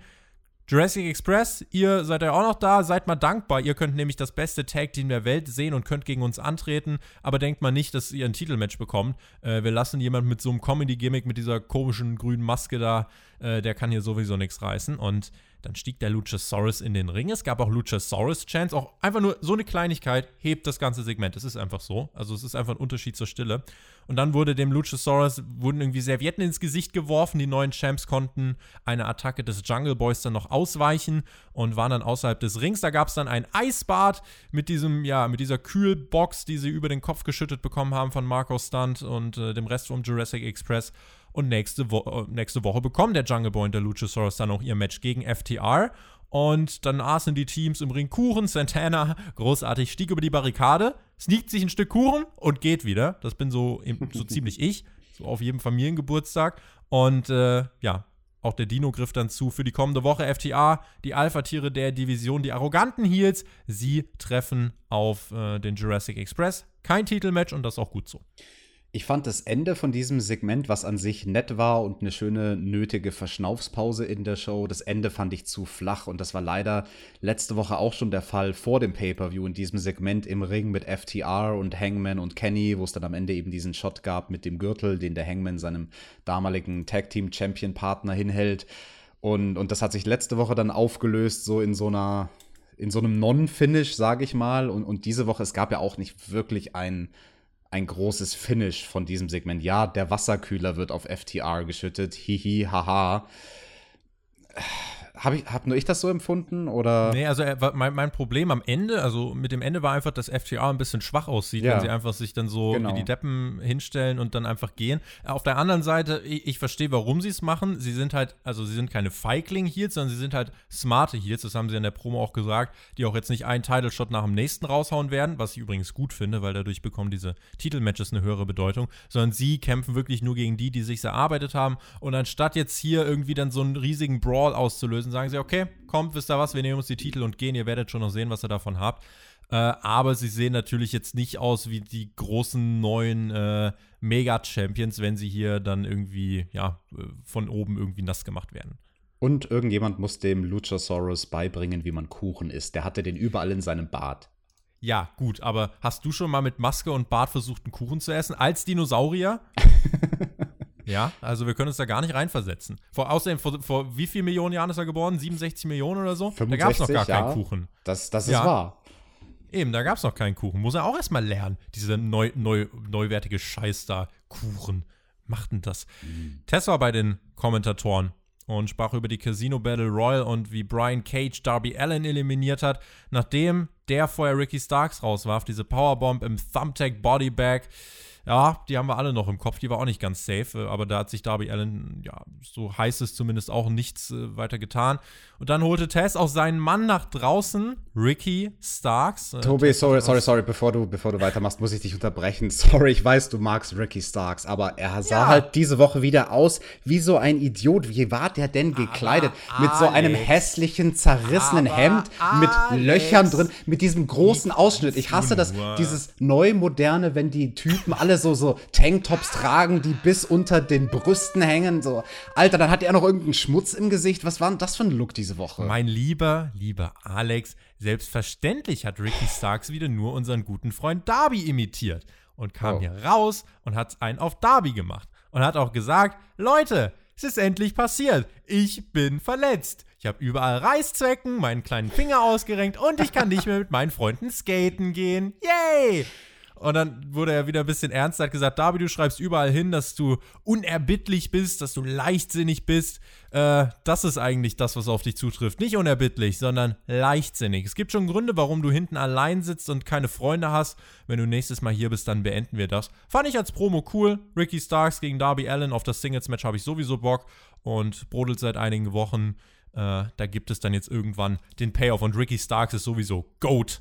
Speaker 2: Jurassic Express, ihr seid ja auch noch da, seid mal dankbar. Ihr könnt nämlich das beste Tag-Team der Welt sehen und könnt gegen uns antreten, aber denkt mal nicht, dass ihr ein Titelmatch bekommt. Äh, wir lassen jemanden mit so einem Comedy-Gimmick, mit dieser komischen grünen Maske da, äh, der kann hier sowieso nichts reißen. Und dann stieg der Luchasaurus in den Ring. Es gab auch Luchasaurus-Chants. Auch einfach nur so eine Kleinigkeit hebt das ganze Segment. Es ist einfach so. Also es ist einfach ein Unterschied zur Stille. Und dann wurde dem Luchasaurus, wurden irgendwie Servietten ins Gesicht geworfen. Die neuen Champs konnten eine Attacke des Jungle Boys dann noch ausweichen und waren dann außerhalb des Rings. Da gab es dann ein Eisbad mit diesem, ja, mit dieser Kühlbox, die sie über den Kopf geschüttet bekommen haben von Marco Stunt und äh, dem Rest vom Jurassic Express. Und nächste, Wo äh, nächste Woche bekommen der Jungle Boy und der Luchasaurus dann auch ihr Match gegen FTR. Und dann aßen die Teams im Ring Kuchen. Santana, großartig, stieg über die Barrikade, sneakt sich ein Stück Kuchen und geht wieder. Das bin so, so ziemlich ich. So auf jedem Familiengeburtstag. Und äh, ja, auch der Dino griff dann zu für die kommende Woche. FTA, die Alpha-Tiere der Division, die arroganten Heels, sie treffen auf äh, den Jurassic Express. Kein Titelmatch und das ist auch gut so.
Speaker 1: Ich fand das Ende von diesem Segment, was an sich nett war und eine schöne nötige Verschnaufspause in der Show, das Ende fand ich zu flach. Und das war leider letzte Woche auch schon der Fall vor dem Pay-per-view in diesem Segment im Ring mit FTR und Hangman und Kenny, wo es dann am Ende eben diesen Shot gab mit dem Gürtel, den der Hangman seinem damaligen Tag Team Champion Partner hinhält. Und und das hat sich letzte Woche dann aufgelöst so in so einer in so einem Non-Finish, sage ich mal. Und und diese Woche es gab ja auch nicht wirklich ein ein großes Finish von diesem Segment. Ja, der Wasserkühler wird auf FTR geschüttet. Hihi, haha. Habe hab nur ich das so empfunden oder?
Speaker 2: Nee, also er, mein, mein, Problem am Ende, also mit dem Ende war einfach, dass FTR ein bisschen schwach aussieht, ja. wenn sie einfach sich dann so genau. wie die Deppen hinstellen und dann einfach gehen. Auf der anderen Seite, ich, ich verstehe, warum sie es machen. Sie sind halt, also sie sind keine Feigling-Heels, sondern sie sind halt smarte Heels, das haben sie in der Promo auch gesagt, die auch jetzt nicht einen Title-Shot nach dem nächsten raushauen werden, was ich übrigens gut finde, weil dadurch bekommen diese Titelmatches eine höhere Bedeutung, sondern sie kämpfen wirklich nur gegen die, die sich erarbeitet haben. Und anstatt jetzt hier irgendwie dann so einen riesigen Brawl auszulösen, lösen, sagen sie, okay, kommt, wisst ihr was, wir nehmen uns die Titel und gehen, ihr werdet schon noch sehen, was ihr davon habt. Äh, aber sie sehen natürlich jetzt nicht aus wie die großen neuen äh, Mega-Champions, wenn sie hier dann irgendwie, ja, von oben irgendwie nass gemacht werden.
Speaker 1: Und irgendjemand muss dem Luchasaurus beibringen, wie man Kuchen isst. Der hatte den überall in seinem Bart.
Speaker 2: Ja, gut, aber hast du schon mal mit Maske und Bart versucht, einen Kuchen zu essen? Als Dinosaurier? Ja, also wir können uns da gar nicht reinversetzen. Vor, außerdem, vor, vor wie vielen Millionen Jahren ist er geboren? 67 Millionen oder so?
Speaker 1: 65,
Speaker 2: da gab es noch gar ja, keinen Kuchen.
Speaker 1: Das, das ist ja. wahr.
Speaker 2: Eben, da gab es noch keinen Kuchen. Muss er auch erstmal lernen. Diese neu, neu, neuwertige Scheiß da. Kuchen. Machten das. Mhm. Tess war bei den Kommentatoren und sprach über die Casino Battle Royal und wie Brian Cage Darby Allen eliminiert hat, nachdem der vorher Ricky Starks rauswarf. Diese Powerbomb im Thumbtack Bodybag. Ja, die haben wir alle noch im Kopf. Die war auch nicht ganz safe. Äh, aber da hat sich Darby Allen, ja, so heißt es zumindest auch nichts äh, weiter getan. Und dann holte Tess auch seinen Mann nach draußen, Ricky Starks.
Speaker 1: Äh, Tobi, sorry, sorry, sorry, bevor du, bevor du weitermachst, muss ich dich unterbrechen. Sorry, ich weiß, du magst Ricky Starks, aber er sah ja. halt diese Woche wieder aus wie so ein Idiot. Wie war der denn gekleidet? Aber mit so einem hässlichen, zerrissenen Hemd, mit Alex, Löchern drin, mit diesem großen Ausschnitt. Ich hasse das, dieses neu moderne, wenn die Typen alle so, so Tanktops tragen, die bis unter den Brüsten hängen. So, Alter, dann hat er noch irgendeinen Schmutz im Gesicht. Was war denn das für ein Look diese Woche?
Speaker 2: Mein lieber, lieber Alex, selbstverständlich hat Ricky Starks wieder nur unseren guten Freund Darby imitiert und kam oh. hier raus und hat einen auf Darby gemacht und hat auch gesagt, Leute, es ist endlich passiert. Ich bin verletzt. Ich habe überall Reißzwecken, meinen kleinen Finger ausgerenkt und ich kann nicht mehr mit meinen Freunden skaten gehen. Yay! Und dann wurde er wieder ein bisschen ernster, hat gesagt, David, du schreibst überall hin, dass du unerbittlich bist, dass du leichtsinnig bist. Äh, das ist eigentlich das, was auf dich zutrifft. Nicht unerbittlich, sondern leichtsinnig. Es gibt schon Gründe, warum du hinten allein sitzt und keine Freunde hast. Wenn du nächstes Mal hier bist, dann beenden wir das. Fand ich als Promo cool. Ricky Starks gegen Darby Allen auf das Singles-Match habe ich sowieso Bock und brodelt seit einigen Wochen. Äh, da gibt es dann jetzt irgendwann den Payoff und Ricky Starks ist sowieso GOAT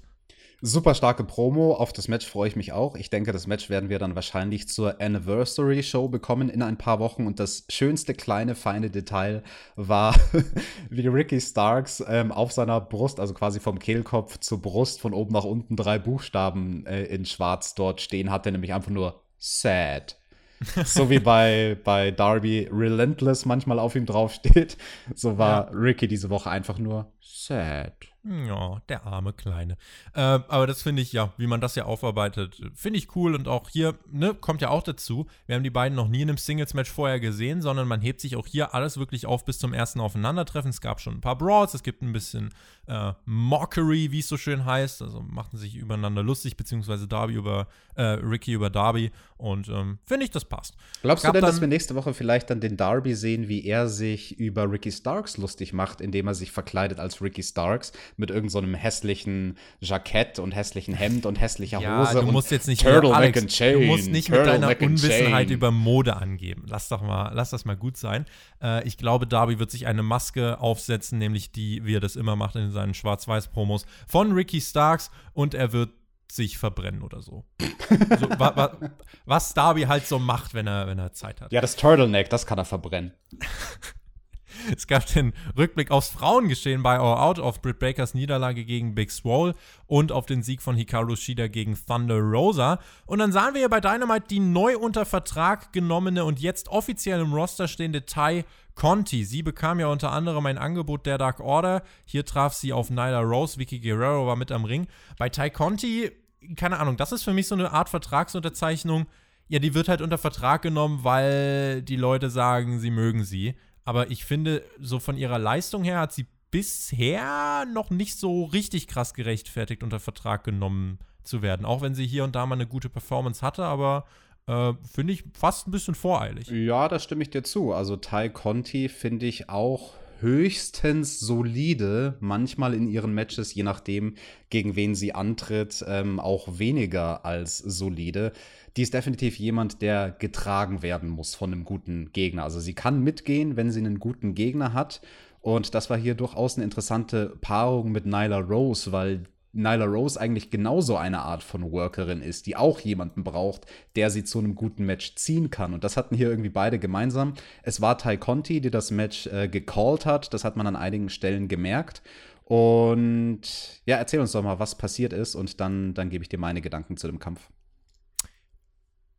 Speaker 1: Super starke Promo. Auf das Match freue ich mich auch. Ich denke, das Match werden wir dann wahrscheinlich zur Anniversary Show bekommen in ein paar Wochen. Und das schönste kleine, feine Detail war, wie Ricky Starks ähm, auf seiner Brust, also quasi vom Kehlkopf zur Brust, von oben nach unten drei Buchstaben äh, in schwarz dort stehen hatte, nämlich einfach nur sad. so wie bei, bei Darby Relentless manchmal auf ihm draufsteht. So war ja. Ricky diese Woche einfach nur sad.
Speaker 2: Ja, der arme Kleine. Äh, aber das finde ich, ja, wie man das ja aufarbeitet, finde ich cool. Und auch hier, ne, kommt ja auch dazu. Wir haben die beiden noch nie in einem Singles-Match vorher gesehen, sondern man hebt sich auch hier alles wirklich auf bis zum ersten Aufeinandertreffen. Es gab schon ein paar Brawls, es gibt ein bisschen äh, Mockery, wie es so schön heißt. Also machten sich übereinander lustig, beziehungsweise Darby über, äh, Ricky über Darby. Und ähm, finde ich, das passt.
Speaker 1: Glaubst du denn, dass wir nächste Woche vielleicht dann den Darby sehen, wie er sich über Ricky Starks lustig macht, indem er sich verkleidet als Ricky Starks? Mit irgendeinem so hässlichen Jackett und hässlichen Hemd und hässlicher
Speaker 2: ja,
Speaker 1: Hose.
Speaker 2: Du musst jetzt nicht
Speaker 1: Turtle Alex, and Chain,
Speaker 2: Du musst nicht mit deiner Unwissenheit über Mode angeben. Lass doch mal, lass das mal gut sein. Äh, ich glaube, Darby wird sich eine Maske aufsetzen, nämlich die, wie er das immer macht in seinen Schwarz-Weiß-Promos, von Ricky Starks und er wird sich verbrennen oder so. so wa, wa, was Darby halt so macht, wenn er, wenn er Zeit hat.
Speaker 1: Ja, das Turtleneck, das kann er verbrennen.
Speaker 2: Es gab den Rückblick aufs Frauengeschehen bei All Out, auf Britt Bakers Niederlage gegen Big Swole und auf den Sieg von Hikaru Shida gegen Thunder Rosa. Und dann sahen wir ja bei Dynamite die neu unter Vertrag genommene und jetzt offiziell im Roster stehende Tai Conti. Sie bekam ja unter anderem ein Angebot der Dark Order. Hier traf sie auf Nyla Rose. Vicky Guerrero war mit am Ring. Bei Tai Conti, keine Ahnung, das ist für mich so eine Art Vertragsunterzeichnung. Ja, die wird halt unter Vertrag genommen, weil die Leute sagen, sie mögen sie. Aber ich finde, so von ihrer Leistung her hat sie bisher noch nicht so richtig krass gerechtfertigt, unter Vertrag genommen zu werden. Auch wenn sie hier und da mal eine gute Performance hatte, aber äh, finde ich fast ein bisschen voreilig.
Speaker 1: Ja, da stimme ich dir zu. Also Ty Conti finde ich auch höchstens solide, manchmal in ihren Matches, je nachdem, gegen wen sie antritt, ähm, auch weniger als solide die ist definitiv jemand, der getragen werden muss von einem guten Gegner. Also sie kann mitgehen, wenn sie einen guten Gegner hat. Und das war hier durchaus eine interessante Paarung mit Nyla Rose, weil Nyla Rose eigentlich genauso eine Art von Workerin ist, die auch jemanden braucht, der sie zu einem guten Match ziehen kann. Und das hatten hier irgendwie beide gemeinsam. Es war Ty Conti, die das Match äh, gecallt hat. Das hat man an einigen Stellen gemerkt. Und ja, erzähl uns doch mal, was passiert ist und dann, dann gebe ich dir meine Gedanken zu dem Kampf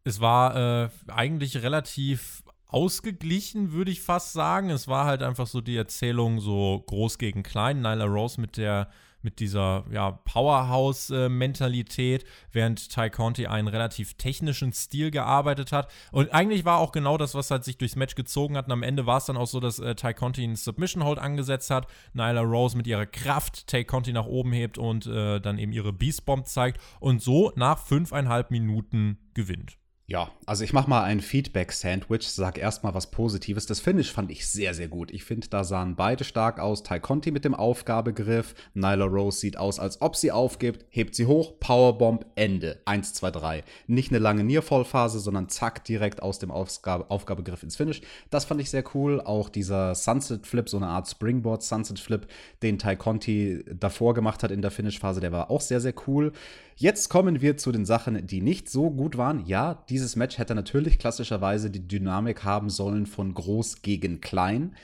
Speaker 2: es war äh, eigentlich relativ ausgeglichen, würde ich fast sagen. Es war halt einfach so die Erzählung so groß gegen klein. Nyla Rose mit der mit dieser ja, Powerhouse-Mentalität, während Ty Conti einen relativ technischen Stil gearbeitet hat. Und eigentlich war auch genau das, was halt sich durchs Match gezogen hat. Und am Ende war es dann auch so, dass äh, Ty Conti einen Submission Hold angesetzt hat, Nyla Rose mit ihrer Kraft Tay Conti nach oben hebt und äh, dann eben ihre Beast Bomb zeigt und so nach fünfeinhalb Minuten gewinnt.
Speaker 1: Ja, also ich mache mal ein Feedback-Sandwich, sag erstmal was Positives. Das Finish fand ich sehr, sehr gut. Ich finde, da sahen beide stark aus. Ty Conti mit dem Aufgabegriff. Nyla Rose sieht aus, als ob sie aufgibt, hebt sie hoch, Powerbomb, Ende. 1, 2, 3. Nicht eine lange Nearfall-Phase, sondern zack, direkt aus dem Aufgabe Aufgabegriff ins Finish. Das fand ich sehr cool. Auch dieser Sunset-Flip, so eine Art Springboard-Sunset-Flip, den Ty Conti davor gemacht hat in der Finish-Phase, der war auch sehr, sehr cool. Jetzt kommen wir zu den Sachen, die nicht so gut waren. Ja, dieses Match hätte natürlich klassischerweise die Dynamik haben sollen von groß gegen klein.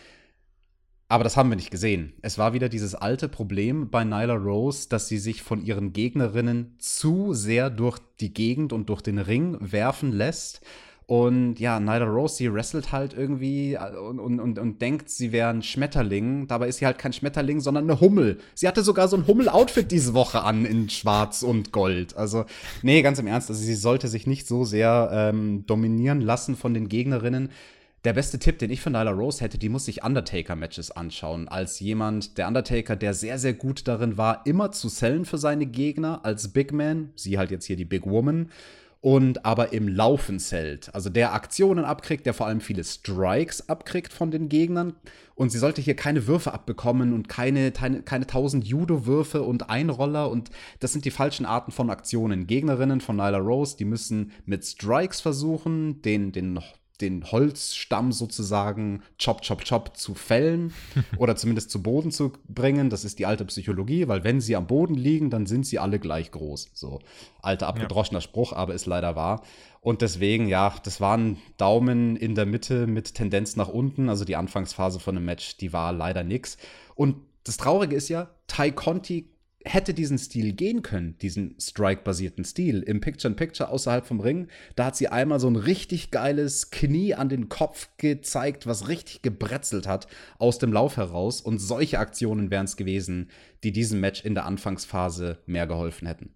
Speaker 1: Aber das haben wir nicht gesehen. Es war wieder dieses alte Problem bei Nyla Rose, dass sie sich von ihren Gegnerinnen zu sehr durch die Gegend und durch den Ring werfen lässt und ja, Nyla Rose, sie wrestelt halt irgendwie äh, und, und, und, und denkt, sie wäre ein Schmetterling. Dabei ist sie halt kein Schmetterling, sondern eine Hummel. Sie hatte sogar so ein Hummel-Outfit diese Woche an in Schwarz und Gold. Also, nee, ganz im Ernst, also sie sollte sich nicht so sehr ähm, dominieren lassen von den Gegnerinnen. Der beste Tipp, den ich von Nyla Rose hätte, die muss sich Undertaker-Matches anschauen. Als jemand, der Undertaker, der sehr, sehr gut darin war, immer zu sellen für seine Gegner, als Big Man, sie halt jetzt hier die Big Woman und aber im Laufen zählt. Also der Aktionen abkriegt, der vor allem viele Strikes abkriegt von den Gegnern. Und sie sollte hier keine Würfe abbekommen und keine, keine, keine tausend Judo-Würfe und Einroller. Und das sind die falschen Arten von Aktionen. Gegnerinnen von Nyla Rose, die müssen mit Strikes versuchen, den, den den Holzstamm sozusagen chop, chop, chop zu fällen oder zumindest zu Boden zu bringen. Das ist die alte Psychologie, weil wenn sie am Boden liegen, dann sind sie alle gleich groß. So alter abgedroschener ja. Spruch, aber ist leider wahr. Und deswegen, ja, das waren Daumen in der Mitte mit Tendenz nach unten. Also die Anfangsphase von einem Match, die war leider nix. Und das Traurige ist ja, Ty Conti hätte diesen Stil gehen können, diesen Strike-basierten Stil im Picture-in-Picture außerhalb vom Ring. Da hat sie einmal so ein richtig geiles Knie an den Kopf gezeigt, was richtig gebrezelt hat aus dem Lauf heraus. Und solche Aktionen wären es gewesen, die diesem Match in der Anfangsphase mehr geholfen hätten.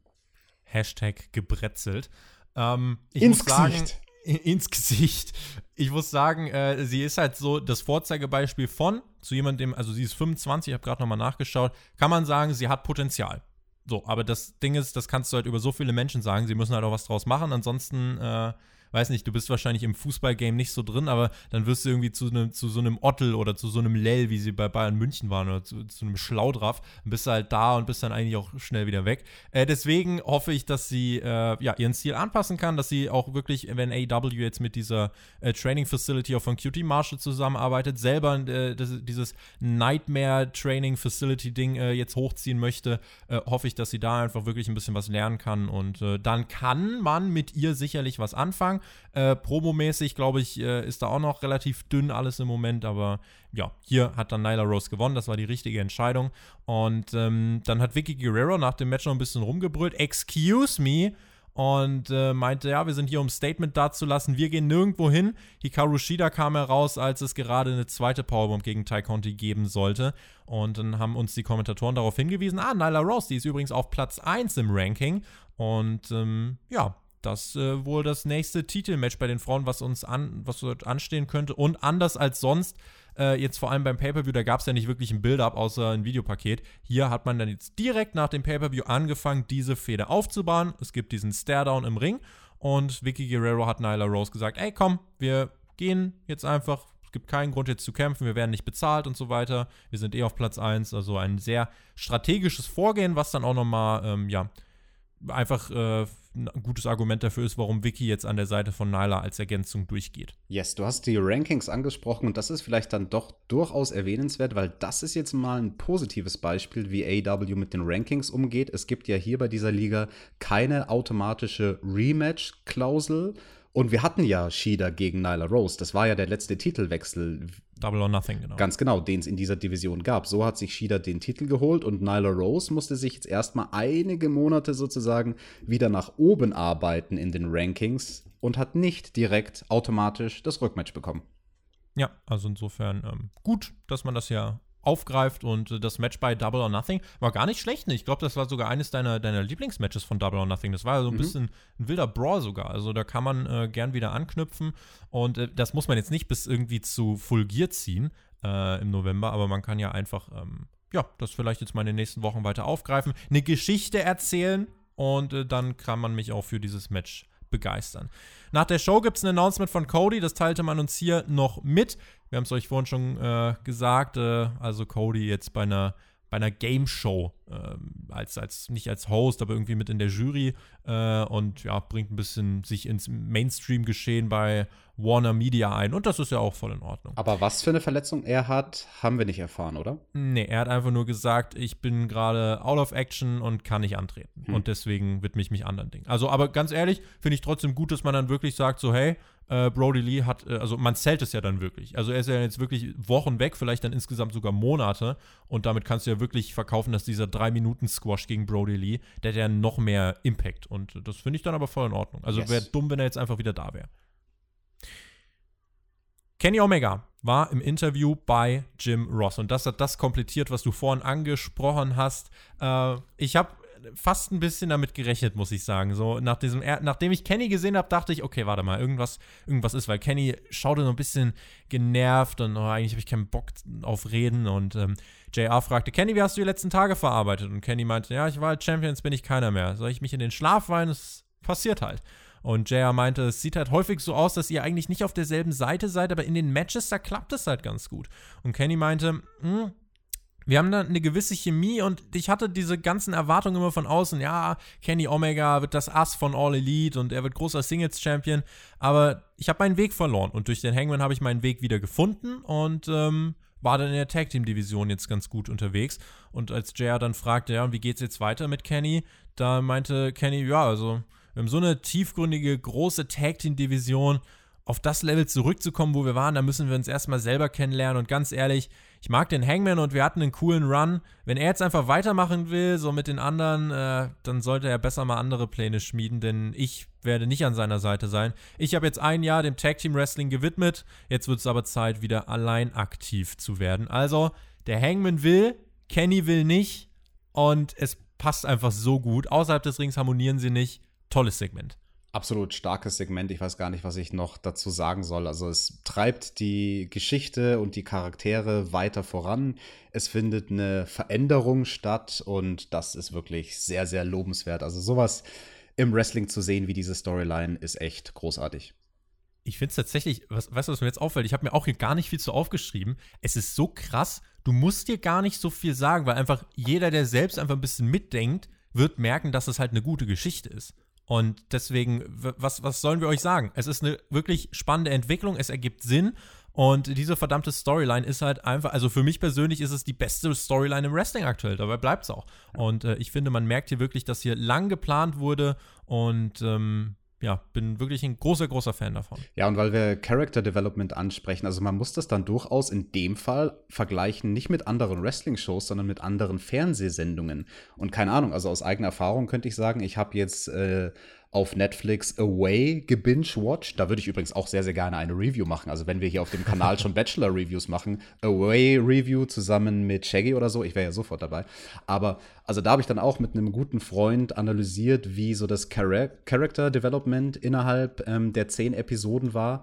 Speaker 2: Hashtag gebrezelt. Ähm,
Speaker 1: Ins Gesicht
Speaker 2: ins Gesicht. Ich muss sagen, äh, sie ist halt so das Vorzeigebeispiel von zu jemandem, also sie ist 25, ich habe gerade nochmal nachgeschaut, kann man sagen, sie hat Potenzial. So, aber das Ding ist, das kannst du halt über so viele Menschen sagen, sie müssen halt auch was draus machen, ansonsten äh, weiß nicht, du bist wahrscheinlich im Fußballgame nicht so drin, aber dann wirst du irgendwie zu, ne, zu so einem Ottel oder zu so einem Lell, wie sie bei Bayern München waren, oder zu, zu einem Schlaudraff, dann bist du halt da und bist dann eigentlich auch schnell wieder weg. Äh, deswegen hoffe ich, dass sie äh, ja, ihren Stil anpassen kann, dass sie auch wirklich, wenn AW jetzt mit dieser äh, Training Facility auch von QT Marshall zusammenarbeitet, selber äh, das, dieses Nightmare Training Facility Ding äh, jetzt hochziehen möchte, äh, hoffe ich, dass sie da einfach wirklich ein bisschen was lernen kann und dann kann man mit ihr sicherlich was anfangen sagen. Äh, Promomäßig, glaube ich, äh, ist da auch noch relativ dünn alles im Moment, aber ja, hier hat dann Nyla Rose gewonnen, das war die richtige Entscheidung. Und ähm, dann hat Vicky Guerrero nach dem Match noch ein bisschen rumgebrüllt, excuse me, und äh, meinte, ja, wir sind hier, um Statement dazulassen. Wir gehen nirgendwo hin. Hikaru Shida kam heraus, als es gerade eine zweite Powerbomb gegen Tai Conti geben sollte. Und dann haben uns die Kommentatoren darauf hingewiesen, ah, Nyla Rose, die ist übrigens auf Platz 1 im Ranking. Und ähm, ja, das äh, wohl das nächste Titelmatch bei den Frauen, was uns an, was dort anstehen könnte. Und anders als sonst, äh, jetzt vor allem beim Pay-Per-View, da gab es ja nicht wirklich ein Build-up außer ein Videopaket. Hier hat man dann jetzt direkt nach dem Pay-Per-View angefangen, diese Fehde aufzubauen. Es gibt diesen Stare-Down im Ring und Vicky Guerrero hat Nyla Rose gesagt: Ey, komm, wir gehen jetzt einfach. Es gibt keinen Grund jetzt zu kämpfen, wir werden nicht bezahlt und so weiter. Wir sind eh auf Platz 1. Also ein sehr strategisches Vorgehen, was dann auch nochmal, ähm, ja, einfach äh, ein gutes Argument dafür ist, warum Vicky jetzt an der Seite von Nyla als Ergänzung durchgeht.
Speaker 1: Yes, du hast die Rankings angesprochen und das ist vielleicht dann doch durchaus erwähnenswert, weil das ist jetzt mal ein positives Beispiel, wie AW mit den Rankings umgeht. Es gibt ja hier bei dieser Liga keine automatische Rematch-Klausel. Und wir hatten ja Shida gegen Nyla Rose. Das war ja der letzte Titelwechsel.
Speaker 2: Double or Nothing, genau.
Speaker 1: Ganz genau, den es in dieser Division gab. So hat sich Shida den Titel geholt und Nyla Rose musste sich jetzt erstmal einige Monate sozusagen wieder nach oben arbeiten in den Rankings und hat nicht direkt automatisch das Rückmatch bekommen.
Speaker 2: Ja, also insofern ähm, gut, dass man das ja aufgreift und äh, das Match bei Double or Nothing war gar nicht schlecht. Ich glaube, das war sogar eines deiner, deiner Lieblingsmatches von Double or Nothing. Das war so ein mhm. bisschen ein wilder Brawl sogar. Also da kann man äh, gern wieder anknüpfen und äh, das muss man jetzt nicht bis irgendwie zu Full Gear ziehen äh, im November, aber man kann ja einfach, ähm, ja, das vielleicht jetzt mal in den nächsten Wochen weiter aufgreifen, eine Geschichte erzählen und äh, dann kann man mich auch für dieses Match begeistern. Nach der Show gibt es ein Announcement von Cody, das teilte man uns hier noch mit. Wir haben es euch vorhin schon äh, gesagt, äh, also Cody jetzt bei einer bei einer Game Show, äh, als, als, nicht als Host, aber irgendwie mit in der Jury äh, und ja, bringt ein bisschen sich ins Mainstream-Geschehen bei Warner Media ein. Und das ist ja auch voll in Ordnung.
Speaker 1: Aber was für eine Verletzung er hat, haben wir nicht erfahren, oder?
Speaker 2: Nee, er hat einfach nur gesagt, ich bin gerade out of action und kann nicht antreten. Hm. Und deswegen widme ich mich anderen Dingen. Also, aber ganz ehrlich, finde ich trotzdem gut, dass man dann wirklich sagt, so, hey, äh, Brody Lee hat, äh, also man zählt es ja dann wirklich. Also er ist ja jetzt wirklich Wochen weg, vielleicht dann insgesamt sogar Monate. Und damit kannst du ja wirklich verkaufen, dass dieser 3-Minuten-Squash gegen Brody Lee, der hat ja noch mehr Impact. Und das finde ich dann aber voll in Ordnung. Also yes. wäre dumm, wenn er jetzt einfach wieder da wäre. Kenny Omega war im Interview bei Jim Ross und das hat das komplettiert, was du vorhin angesprochen hast. Äh, ich habe fast ein bisschen damit gerechnet, muss ich sagen. So nach diesem, nachdem ich Kenny gesehen habe, dachte ich, okay, warte mal, irgendwas, irgendwas ist, weil Kenny schaute so ein bisschen genervt und oh, eigentlich habe ich keinen Bock auf Reden und ähm, JR fragte, Kenny, wie hast du die letzten Tage verarbeitet? Und Kenny meinte, ja, ich war halt Champions, bin ich keiner mehr. Soll ich mich in den Schlaf weinen? Es passiert halt. Und JR meinte, es sieht halt häufig so aus, dass ihr eigentlich nicht auf derselben Seite seid, aber in den Matches, da klappt es halt ganz gut. Und Kenny meinte, hm, wir haben da eine gewisse Chemie und ich hatte diese ganzen Erwartungen immer von außen. Ja, Kenny Omega wird das Ass von All Elite und er wird großer Singles-Champion. Aber ich habe meinen Weg verloren und durch den Hangman habe ich meinen Weg wieder gefunden und ähm, war dann in der Tag Team Division jetzt ganz gut unterwegs. Und als JR dann fragte, ja, und wie geht's jetzt weiter mit Kenny, da meinte Kenny, ja, also wir haben so eine tiefgründige, große Tag Team Division auf das Level zurückzukommen, wo wir waren, da müssen wir uns erstmal selber kennenlernen. Und ganz ehrlich, ich mag den Hangman und wir hatten einen coolen Run. Wenn er jetzt einfach weitermachen will, so mit den anderen, äh, dann sollte er besser mal andere Pläne schmieden, denn ich werde nicht an seiner Seite sein. Ich habe jetzt ein Jahr dem Tag Team Wrestling gewidmet. Jetzt wird es aber Zeit, wieder allein aktiv zu werden. Also, der Hangman will, Kenny will nicht und es passt einfach so gut. Außerhalb des Rings harmonieren sie nicht. Tolles Segment
Speaker 1: absolut starkes Segment. Ich weiß gar nicht, was ich noch dazu sagen soll. Also es treibt die Geschichte und die Charaktere weiter voran. Es findet eine Veränderung statt und das ist wirklich sehr, sehr lobenswert. Also sowas im Wrestling zu sehen wie diese Storyline ist echt großartig.
Speaker 2: Ich finde es tatsächlich, was, weißt du, was mir jetzt auffällt? Ich habe mir auch hier gar nicht viel zu aufgeschrieben. Es ist so krass, du musst dir gar nicht so viel sagen, weil einfach jeder, der selbst einfach ein bisschen mitdenkt, wird merken, dass es halt eine gute Geschichte ist. Und deswegen, was, was sollen wir euch sagen? Es ist eine wirklich spannende Entwicklung, es ergibt Sinn. Und diese verdammte Storyline ist halt einfach, also für mich persönlich ist es die beste Storyline im Wrestling aktuell. Dabei bleibt es auch. Und äh, ich finde, man merkt hier wirklich, dass hier lang geplant wurde und ähm, ja, bin wirklich ein großer, großer Fan davon.
Speaker 1: Ja, und weil wir Character Development ansprechen, also man muss das dann durchaus in dem Fall vergleichen, nicht mit anderen Wrestling-Shows, sondern mit anderen Fernsehsendungen. Und keine Ahnung, also aus eigener Erfahrung könnte ich sagen, ich habe jetzt äh, auf Netflix Away gebinge-watched. Da würde ich übrigens auch sehr, sehr gerne eine Review machen. Also wenn wir hier auf dem Kanal schon Bachelor-Reviews machen, Away-Review zusammen mit Shaggy oder so, ich wäre ja sofort dabei. Aber also da habe ich dann auch mit einem guten Freund analysiert, wie so das Char Character Development innerhalb ähm, der zehn Episoden war.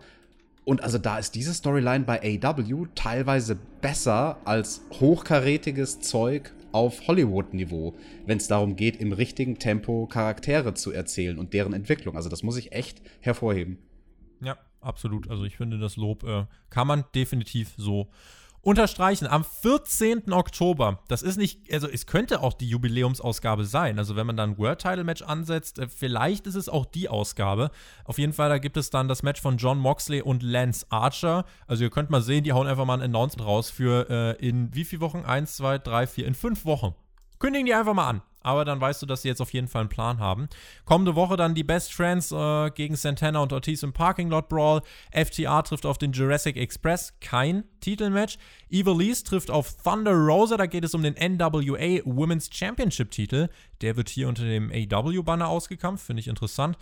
Speaker 1: Und also da ist diese Storyline bei AW teilweise besser als hochkarätiges Zeug auf Hollywood-Niveau, wenn es darum geht, im richtigen Tempo Charaktere zu erzählen und deren Entwicklung. Also das muss ich echt hervorheben.
Speaker 2: Ja, absolut. Also ich finde, das Lob äh, kann man definitiv so unterstreichen. Am 14. Oktober, das ist nicht, also es könnte auch die Jubiläumsausgabe sein. Also wenn man dann ein World Title Match ansetzt, äh, vielleicht ist es auch die Ausgabe. Auf jeden Fall, da gibt es dann das Match von John Moxley und Lance Archer. Also ihr könnt mal sehen, die hauen einfach mal ein Announcement raus für äh, in wie viele Wochen? Eins, zwei, drei, vier, in fünf Wochen. Kündigen die einfach mal an aber dann weißt du, dass sie jetzt auf jeden Fall einen Plan haben. Kommende Woche dann die Best Friends äh, gegen Santana und Ortiz im Parking Lot Brawl. FTA trifft auf den Jurassic Express, kein Titelmatch. Evil East trifft auf Thunder Rosa, da geht es um den NWA Women's Championship Titel. Der wird hier unter dem AW-Banner ausgekampft, finde ich interessant.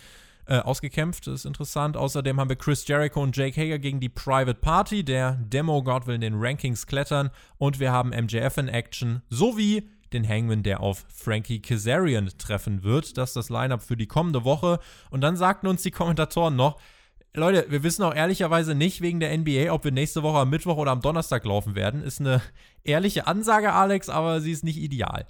Speaker 2: Äh, ausgekämpft, ist interessant. Außerdem haben wir Chris Jericho und Jake Hager gegen die Private Party. Der Demo-God will in den Rankings klettern. Und wir haben MJF in Action sowie den Hangman, der auf Frankie Kazarian treffen wird. Das ist das Lineup für die kommende Woche. Und dann sagten uns die Kommentatoren noch, Leute, wir wissen auch ehrlicherweise nicht wegen der NBA, ob wir nächste Woche am Mittwoch oder am Donnerstag laufen werden. Ist eine ehrliche Ansage, Alex, aber sie ist nicht ideal.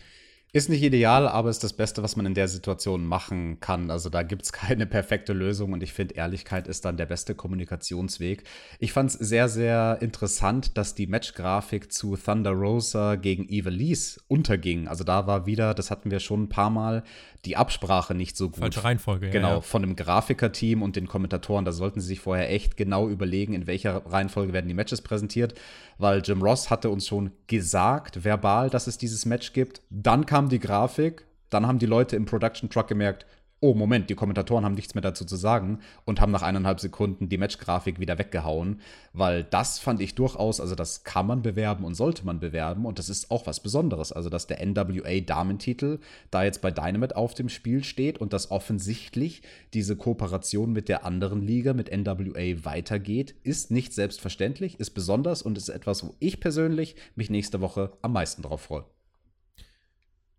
Speaker 1: Ist nicht ideal, aber ist das Beste, was man in der Situation machen kann. Also da gibt es keine perfekte Lösung und ich finde, Ehrlichkeit ist dann der beste Kommunikationsweg. Ich fand es sehr, sehr interessant, dass die Matchgrafik zu Thunder Rosa gegen Evilise unterging. Also da war wieder, das hatten wir schon ein paar Mal, die Absprache nicht so gut.
Speaker 2: Falsche Reihenfolge,
Speaker 1: Genau,
Speaker 2: ja, ja.
Speaker 1: von dem Grafikerteam und den Kommentatoren. Da sollten sie sich vorher echt genau überlegen, in welcher Reihenfolge werden die Matches präsentiert. Weil Jim Ross hatte uns schon gesagt, verbal, dass es dieses Match gibt. Dann kam die Grafik, dann haben die Leute im Production Truck gemerkt, oh Moment, die Kommentatoren haben nichts mehr dazu zu sagen und haben nach eineinhalb Sekunden die Matchgrafik wieder weggehauen, weil das fand ich durchaus, also das kann man bewerben und sollte man bewerben und das ist auch was Besonderes, also dass der NWA Damentitel da jetzt bei Dynamite auf dem Spiel steht und dass offensichtlich diese Kooperation mit der anderen Liga, mit NWA weitergeht, ist nicht selbstverständlich, ist besonders und ist etwas, wo ich persönlich mich nächste Woche am meisten drauf freue.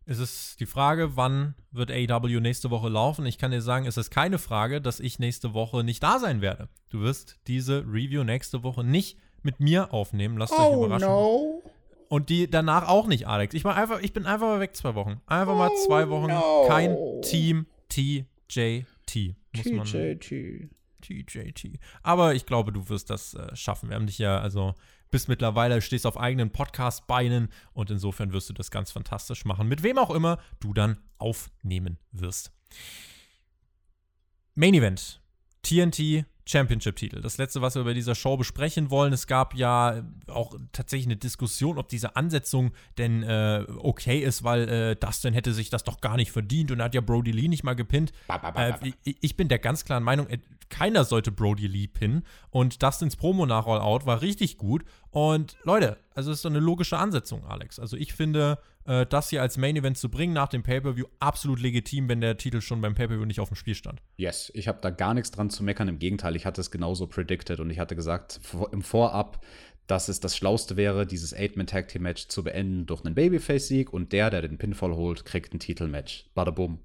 Speaker 2: Es ist die Frage, wann wird AEW nächste Woche laufen? Ich kann dir sagen, es ist keine Frage, dass ich nächste Woche nicht da sein werde. Du wirst diese Review nächste Woche nicht mit mir aufnehmen. Lasst oh, euch überraschen. No. Und die danach auch nicht, Alex. Ich, einfach, ich bin einfach mal weg zwei Wochen. Einfach oh, mal zwei Wochen. No. Kein Team TJT. Muss. TJT. TJT. Aber ich glaube, du wirst das äh, schaffen. Wir haben dich ja also bist mittlerweile, stehst auf eigenen Podcast-Beinen und insofern wirst du das ganz fantastisch machen, mit wem auch immer du dann aufnehmen wirst. Main Event. TNT Championship-Titel. Das letzte, was wir bei dieser Show besprechen wollen. Es gab ja auch tatsächlich eine Diskussion, ob diese Ansetzung denn äh, okay ist, weil äh, Dustin hätte sich das doch gar nicht verdient und hat ja Brody Lee nicht mal gepinnt. Äh, ich bin der ganz klaren Meinung, äh, keiner sollte Brody Lee pinnen und Dustins Promo nach All Out war richtig gut. Und Leute, also ist doch eine logische Ansetzung, Alex. Also ich finde, äh, das hier als Main Event zu bringen nach dem Pay-Per-View absolut legitim, wenn der Titel schon beim Pay-Per-View nicht auf dem Spiel stand.
Speaker 1: Yes, ich habe da gar nichts dran zu meckern. Im Gegenteil, ich hatte es genauso predicted und ich hatte gesagt im Vorab, dass es das Schlauste wäre, dieses Eight-Man-Tag-Team-Match zu beenden durch einen Babyface-Sieg und der, der den Pinfall holt, kriegt ein Titelmatch. Bada boom.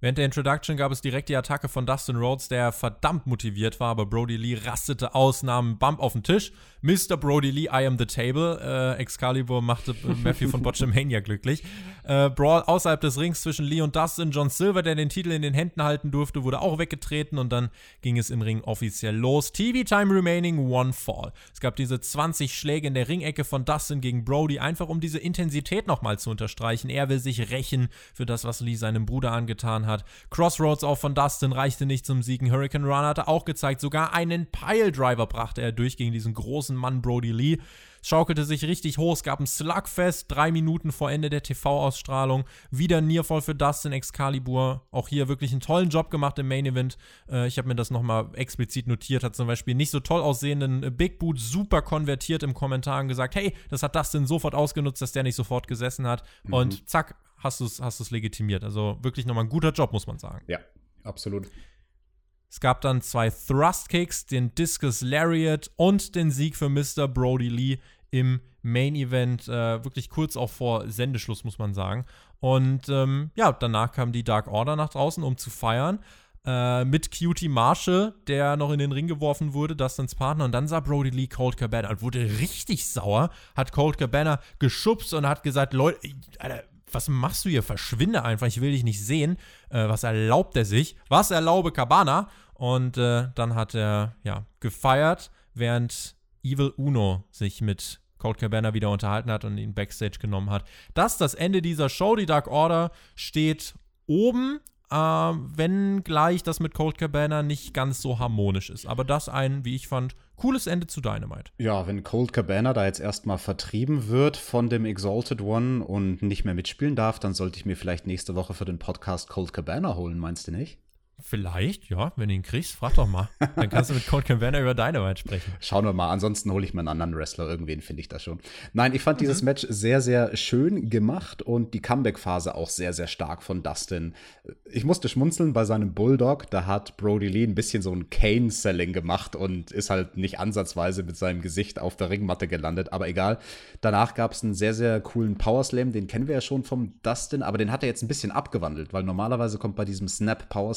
Speaker 2: Während der Introduction gab es direkt die Attacke von Dustin Rhodes, der verdammt motiviert war, aber Brody Lee rastete aus, nahm einen Bump auf den Tisch. Mr. Brody Lee, I am the table. Äh, Excalibur machte Matthew von Botchamania glücklich. Äh, Brawl außerhalb des Rings zwischen Lee und Dustin. John Silver, der den Titel in den Händen halten durfte, wurde auch weggetreten und dann ging es im Ring offiziell los. TV Time remaining, one fall. Es gab diese 20 Schläge in der Ringecke von Dustin gegen Brody, einfach um diese Intensität nochmal zu unterstreichen. Er will sich rächen für das, was Lee seinem Bruder angetan hat hat. Crossroads auch von Dustin reichte nicht zum Siegen. Hurricane Run hatte auch gezeigt, sogar einen Piledriver brachte er durch gegen diesen großen Mann Brody Lee. Schaukelte sich richtig hoch, es gab ein Slugfest, drei Minuten vor Ende der TV-Ausstrahlung. Wieder Nearfall für Dustin Excalibur. Auch hier wirklich einen tollen Job gemacht im Main Event. Äh, ich habe mir das nochmal explizit notiert, hat zum Beispiel nicht so toll aussehenden Big Boot super konvertiert im Kommentar und gesagt, hey, das hat Dustin sofort ausgenutzt, dass der nicht sofort gesessen hat. Mhm. Und zack, hast du es hast legitimiert. Also wirklich nochmal ein guter Job, muss man sagen.
Speaker 1: Ja, absolut.
Speaker 2: Es gab dann zwei Thrust Kicks, den Discus Lariat und den Sieg für Mr. Brody Lee im Main Event. Äh, wirklich kurz auch vor Sendeschluss, muss man sagen. Und ähm, ja, danach kam die Dark Order nach draußen, um zu feiern. Äh, mit Cutie Marshall, der noch in den Ring geworfen wurde, Dustins Partner. Und dann sah Brody Lee Cold Cabana und wurde richtig sauer, hat Cold Cabana geschubst und hat gesagt: Leute, Alter, was machst du hier? Verschwinde einfach, ich will dich nicht sehen. Äh, was erlaubt er sich? Was erlaube Cabana? Und äh, dann hat er, ja, gefeiert, während Evil Uno sich mit Cold Cabana wieder unterhalten hat und ihn Backstage genommen hat. Das ist das Ende dieser Show. Die Dark Order steht oben äh, wenn gleich das mit Cold Cabana nicht ganz so harmonisch ist. Aber das ein, wie ich fand, cooles Ende zu Dynamite.
Speaker 1: Ja, wenn Cold Cabana da jetzt erstmal vertrieben wird von dem Exalted One und nicht mehr mitspielen darf, dann sollte ich mir vielleicht nächste Woche für den Podcast Cold Cabana holen, meinst du nicht?
Speaker 2: Vielleicht, ja, wenn du ihn kriegst, frag doch mal. Dann kannst du mit Colt Cabana über Dynamite sprechen.
Speaker 1: Schauen wir mal. Ansonsten hole ich mir einen anderen Wrestler. Irgendwen finde ich da schon. Nein, ich fand mhm. dieses Match sehr, sehr schön gemacht und die Comeback-Phase auch sehr, sehr stark von Dustin. Ich musste schmunzeln bei seinem Bulldog. Da hat Brody Lee ein bisschen so ein Kane-Selling gemacht und ist halt nicht ansatzweise mit seinem Gesicht auf der Ringmatte gelandet. Aber egal. Danach gab es einen sehr, sehr coolen Power Slam. Den kennen wir ja schon vom Dustin, aber den hat er jetzt ein bisschen abgewandelt, weil normalerweise kommt bei diesem Snap Power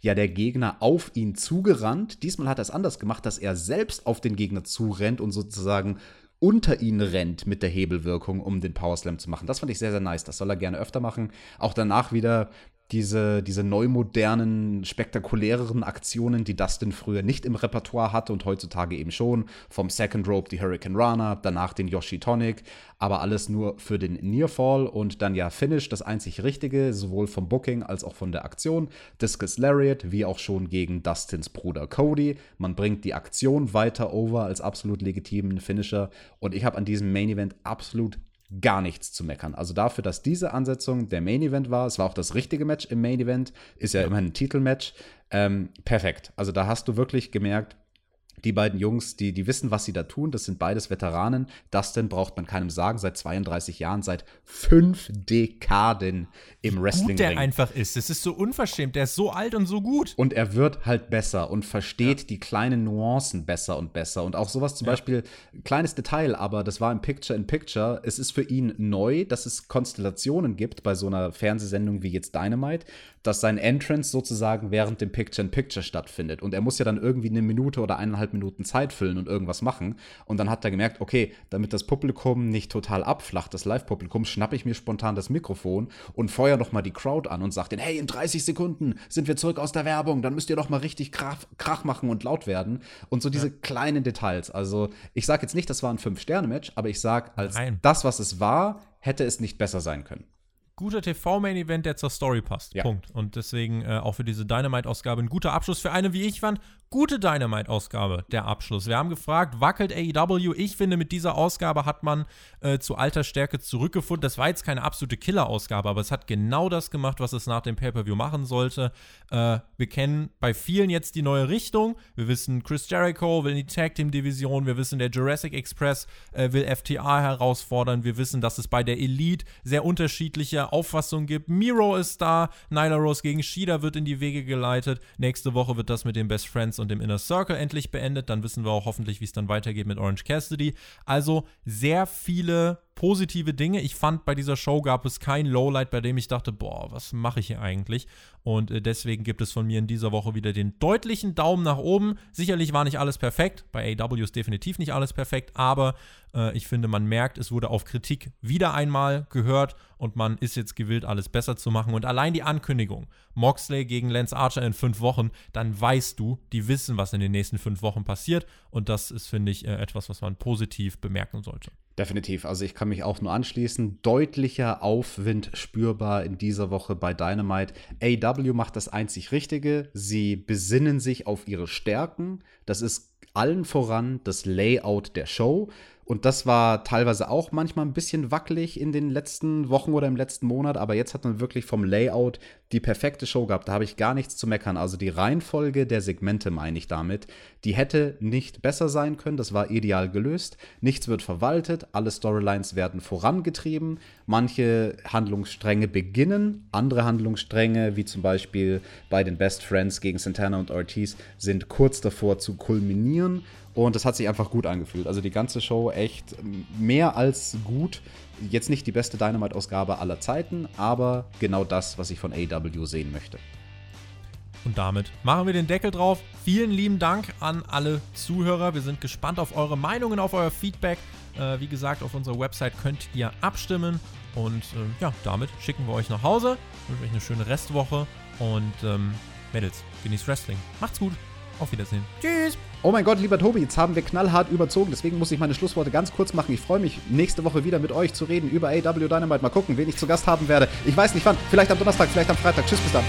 Speaker 1: Ja der Gegner auf ihn zugerannt. Diesmal hat er es anders gemacht, dass er selbst auf den Gegner zurennt und sozusagen unter ihn rennt mit der Hebelwirkung, um den Power Slam zu machen. Das fand ich sehr, sehr nice. Das soll er gerne öfter machen. Auch danach wieder diese, diese neumodernen, spektakuläreren Aktionen, die Dustin früher nicht im Repertoire hatte und heutzutage eben schon. Vom Second Rope die Hurricane Rana, danach den Yoshi Tonic, aber alles nur für den Nearfall und dann ja Finish, das einzig Richtige, sowohl vom Booking als auch von der Aktion. Discus Lariat, wie auch schon gegen Dustins Bruder Cody. Man bringt die Aktion weiter over als absolut legitimen Finisher und ich habe an diesem Main Event absolut gar nichts zu meckern. Also dafür, dass diese Ansetzung der Main Event war, es war auch das richtige Match im Main Event, ist ja, ja. immerhin ein Titelmatch, ähm, perfekt. Also da hast du wirklich gemerkt, die beiden Jungs, die, die wissen, was sie da tun. Das sind beides Veteranen. Dustin braucht man keinem sagen, seit 32 Jahren, seit fünf Dekaden im Wrestling. Gut
Speaker 2: der einfach ist. Das ist so unverschämt. Der ist so alt und so gut.
Speaker 1: Und er wird halt besser und versteht ja. die kleinen Nuancen besser und besser. Und auch sowas zum ja. Beispiel, kleines Detail, aber das war im Picture in Picture. Es ist für ihn neu, dass es Konstellationen gibt bei so einer Fernsehsendung wie jetzt Dynamite, dass sein Entrance sozusagen während dem Picture in Picture stattfindet. Und er muss ja dann irgendwie eine Minute oder eineinhalb Minuten Zeit füllen und irgendwas machen. Und dann hat er gemerkt, okay, damit das Publikum nicht total abflacht, das Live-Publikum, schnappe ich mir spontan das Mikrofon und feuer noch mal die Crowd an und sage denen, hey, in 30 Sekunden sind wir zurück aus der Werbung, dann müsst ihr doch mal richtig Krach, Krach machen und laut werden. Und so diese ja. kleinen Details. Also ich sage jetzt nicht, das war ein Fünf-Sterne-Match, aber ich sage, als Nein. das, was es war, hätte es nicht besser sein können
Speaker 2: guter TV-Main-Event, der zur Story passt. Ja. Punkt. Und deswegen äh, auch für diese Dynamite-Ausgabe ein guter Abschluss für eine, wie ich fand, gute Dynamite-Ausgabe, der Abschluss. Wir haben gefragt, wackelt AEW? Ich finde, mit dieser Ausgabe hat man äh, zu alter Stärke zurückgefunden. Das war jetzt keine absolute Killer-Ausgabe, aber es hat genau das gemacht, was es nach dem Pay-Per-View machen sollte. Äh, wir kennen bei vielen jetzt die neue Richtung. Wir wissen, Chris Jericho will in die Tag-Team-Division. Wir wissen, der Jurassic Express äh, will FTA herausfordern. Wir wissen, dass es bei der Elite sehr unterschiedliche Auffassungen gibt. Miro ist da. Nyla Rose gegen Shida wird in die Wege geleitet. Nächste Woche wird das mit den Best Friends und dem Inner Circle endlich beendet. Dann wissen wir auch hoffentlich, wie es dann weitergeht mit Orange Cassidy. Also sehr viele positive Dinge. Ich fand, bei dieser Show gab es kein Lowlight, bei dem ich dachte, boah, was mache ich hier eigentlich? Und äh, deswegen gibt es von mir in dieser Woche wieder den deutlichen Daumen nach oben. Sicherlich war nicht alles perfekt. Bei AW ist definitiv nicht alles perfekt, aber äh, ich finde, man merkt, es wurde auf Kritik wieder einmal gehört und man ist jetzt gewillt, alles besser zu machen. Und allein die Ankündigung, Moxley gegen Lance Archer in fünf Wochen, dann weißt du, die wissen, was in den nächsten fünf Wochen passiert. Und das ist, finde ich, äh, etwas, was man positiv bemerken sollte.
Speaker 1: Definitiv. Also ich kann mich auch nur anschließen. Deutlicher Aufwind spürbar in dieser Woche bei Dynamite. AW macht das einzig Richtige. Sie besinnen sich auf ihre Stärken. Das ist allen voran das Layout der Show. Und das war teilweise auch manchmal ein bisschen wackelig in den letzten Wochen oder im letzten Monat, aber jetzt hat man wirklich vom Layout die perfekte Show gehabt. Da habe ich gar nichts zu meckern. Also die Reihenfolge der Segmente meine ich damit, die hätte nicht besser sein können. Das war ideal gelöst. Nichts wird verwaltet, alle Storylines werden vorangetrieben. Manche Handlungsstränge beginnen, andere Handlungsstränge, wie zum Beispiel bei den Best Friends gegen Santana und Ortiz, sind kurz davor zu kulminieren. Und das hat sich einfach gut angefühlt. Also die ganze Show echt mehr als gut. Jetzt nicht die beste Dynamite-Ausgabe aller Zeiten, aber genau das, was ich von AW sehen möchte.
Speaker 2: Und damit machen wir den Deckel drauf. Vielen lieben Dank an alle Zuhörer. Wir sind gespannt auf eure Meinungen, auf euer Feedback. Äh, wie gesagt, auf unserer Website könnt ihr abstimmen. Und äh, ja, damit schicken wir euch nach Hause. Ich wünsche euch eine schöne Restwoche. Und ähm, Mädels, genießt Wrestling. Macht's gut. Auf Wiedersehen.
Speaker 1: Tschüss. Oh mein Gott, lieber Tobi, jetzt haben wir knallhart überzogen, deswegen muss ich meine Schlussworte ganz kurz machen. Ich freue mich, nächste Woche wieder mit euch zu reden über AW Dynamite. Mal gucken, wen ich zu Gast haben werde. Ich weiß nicht wann, vielleicht am Donnerstag, vielleicht am Freitag. Tschüss, bis dann.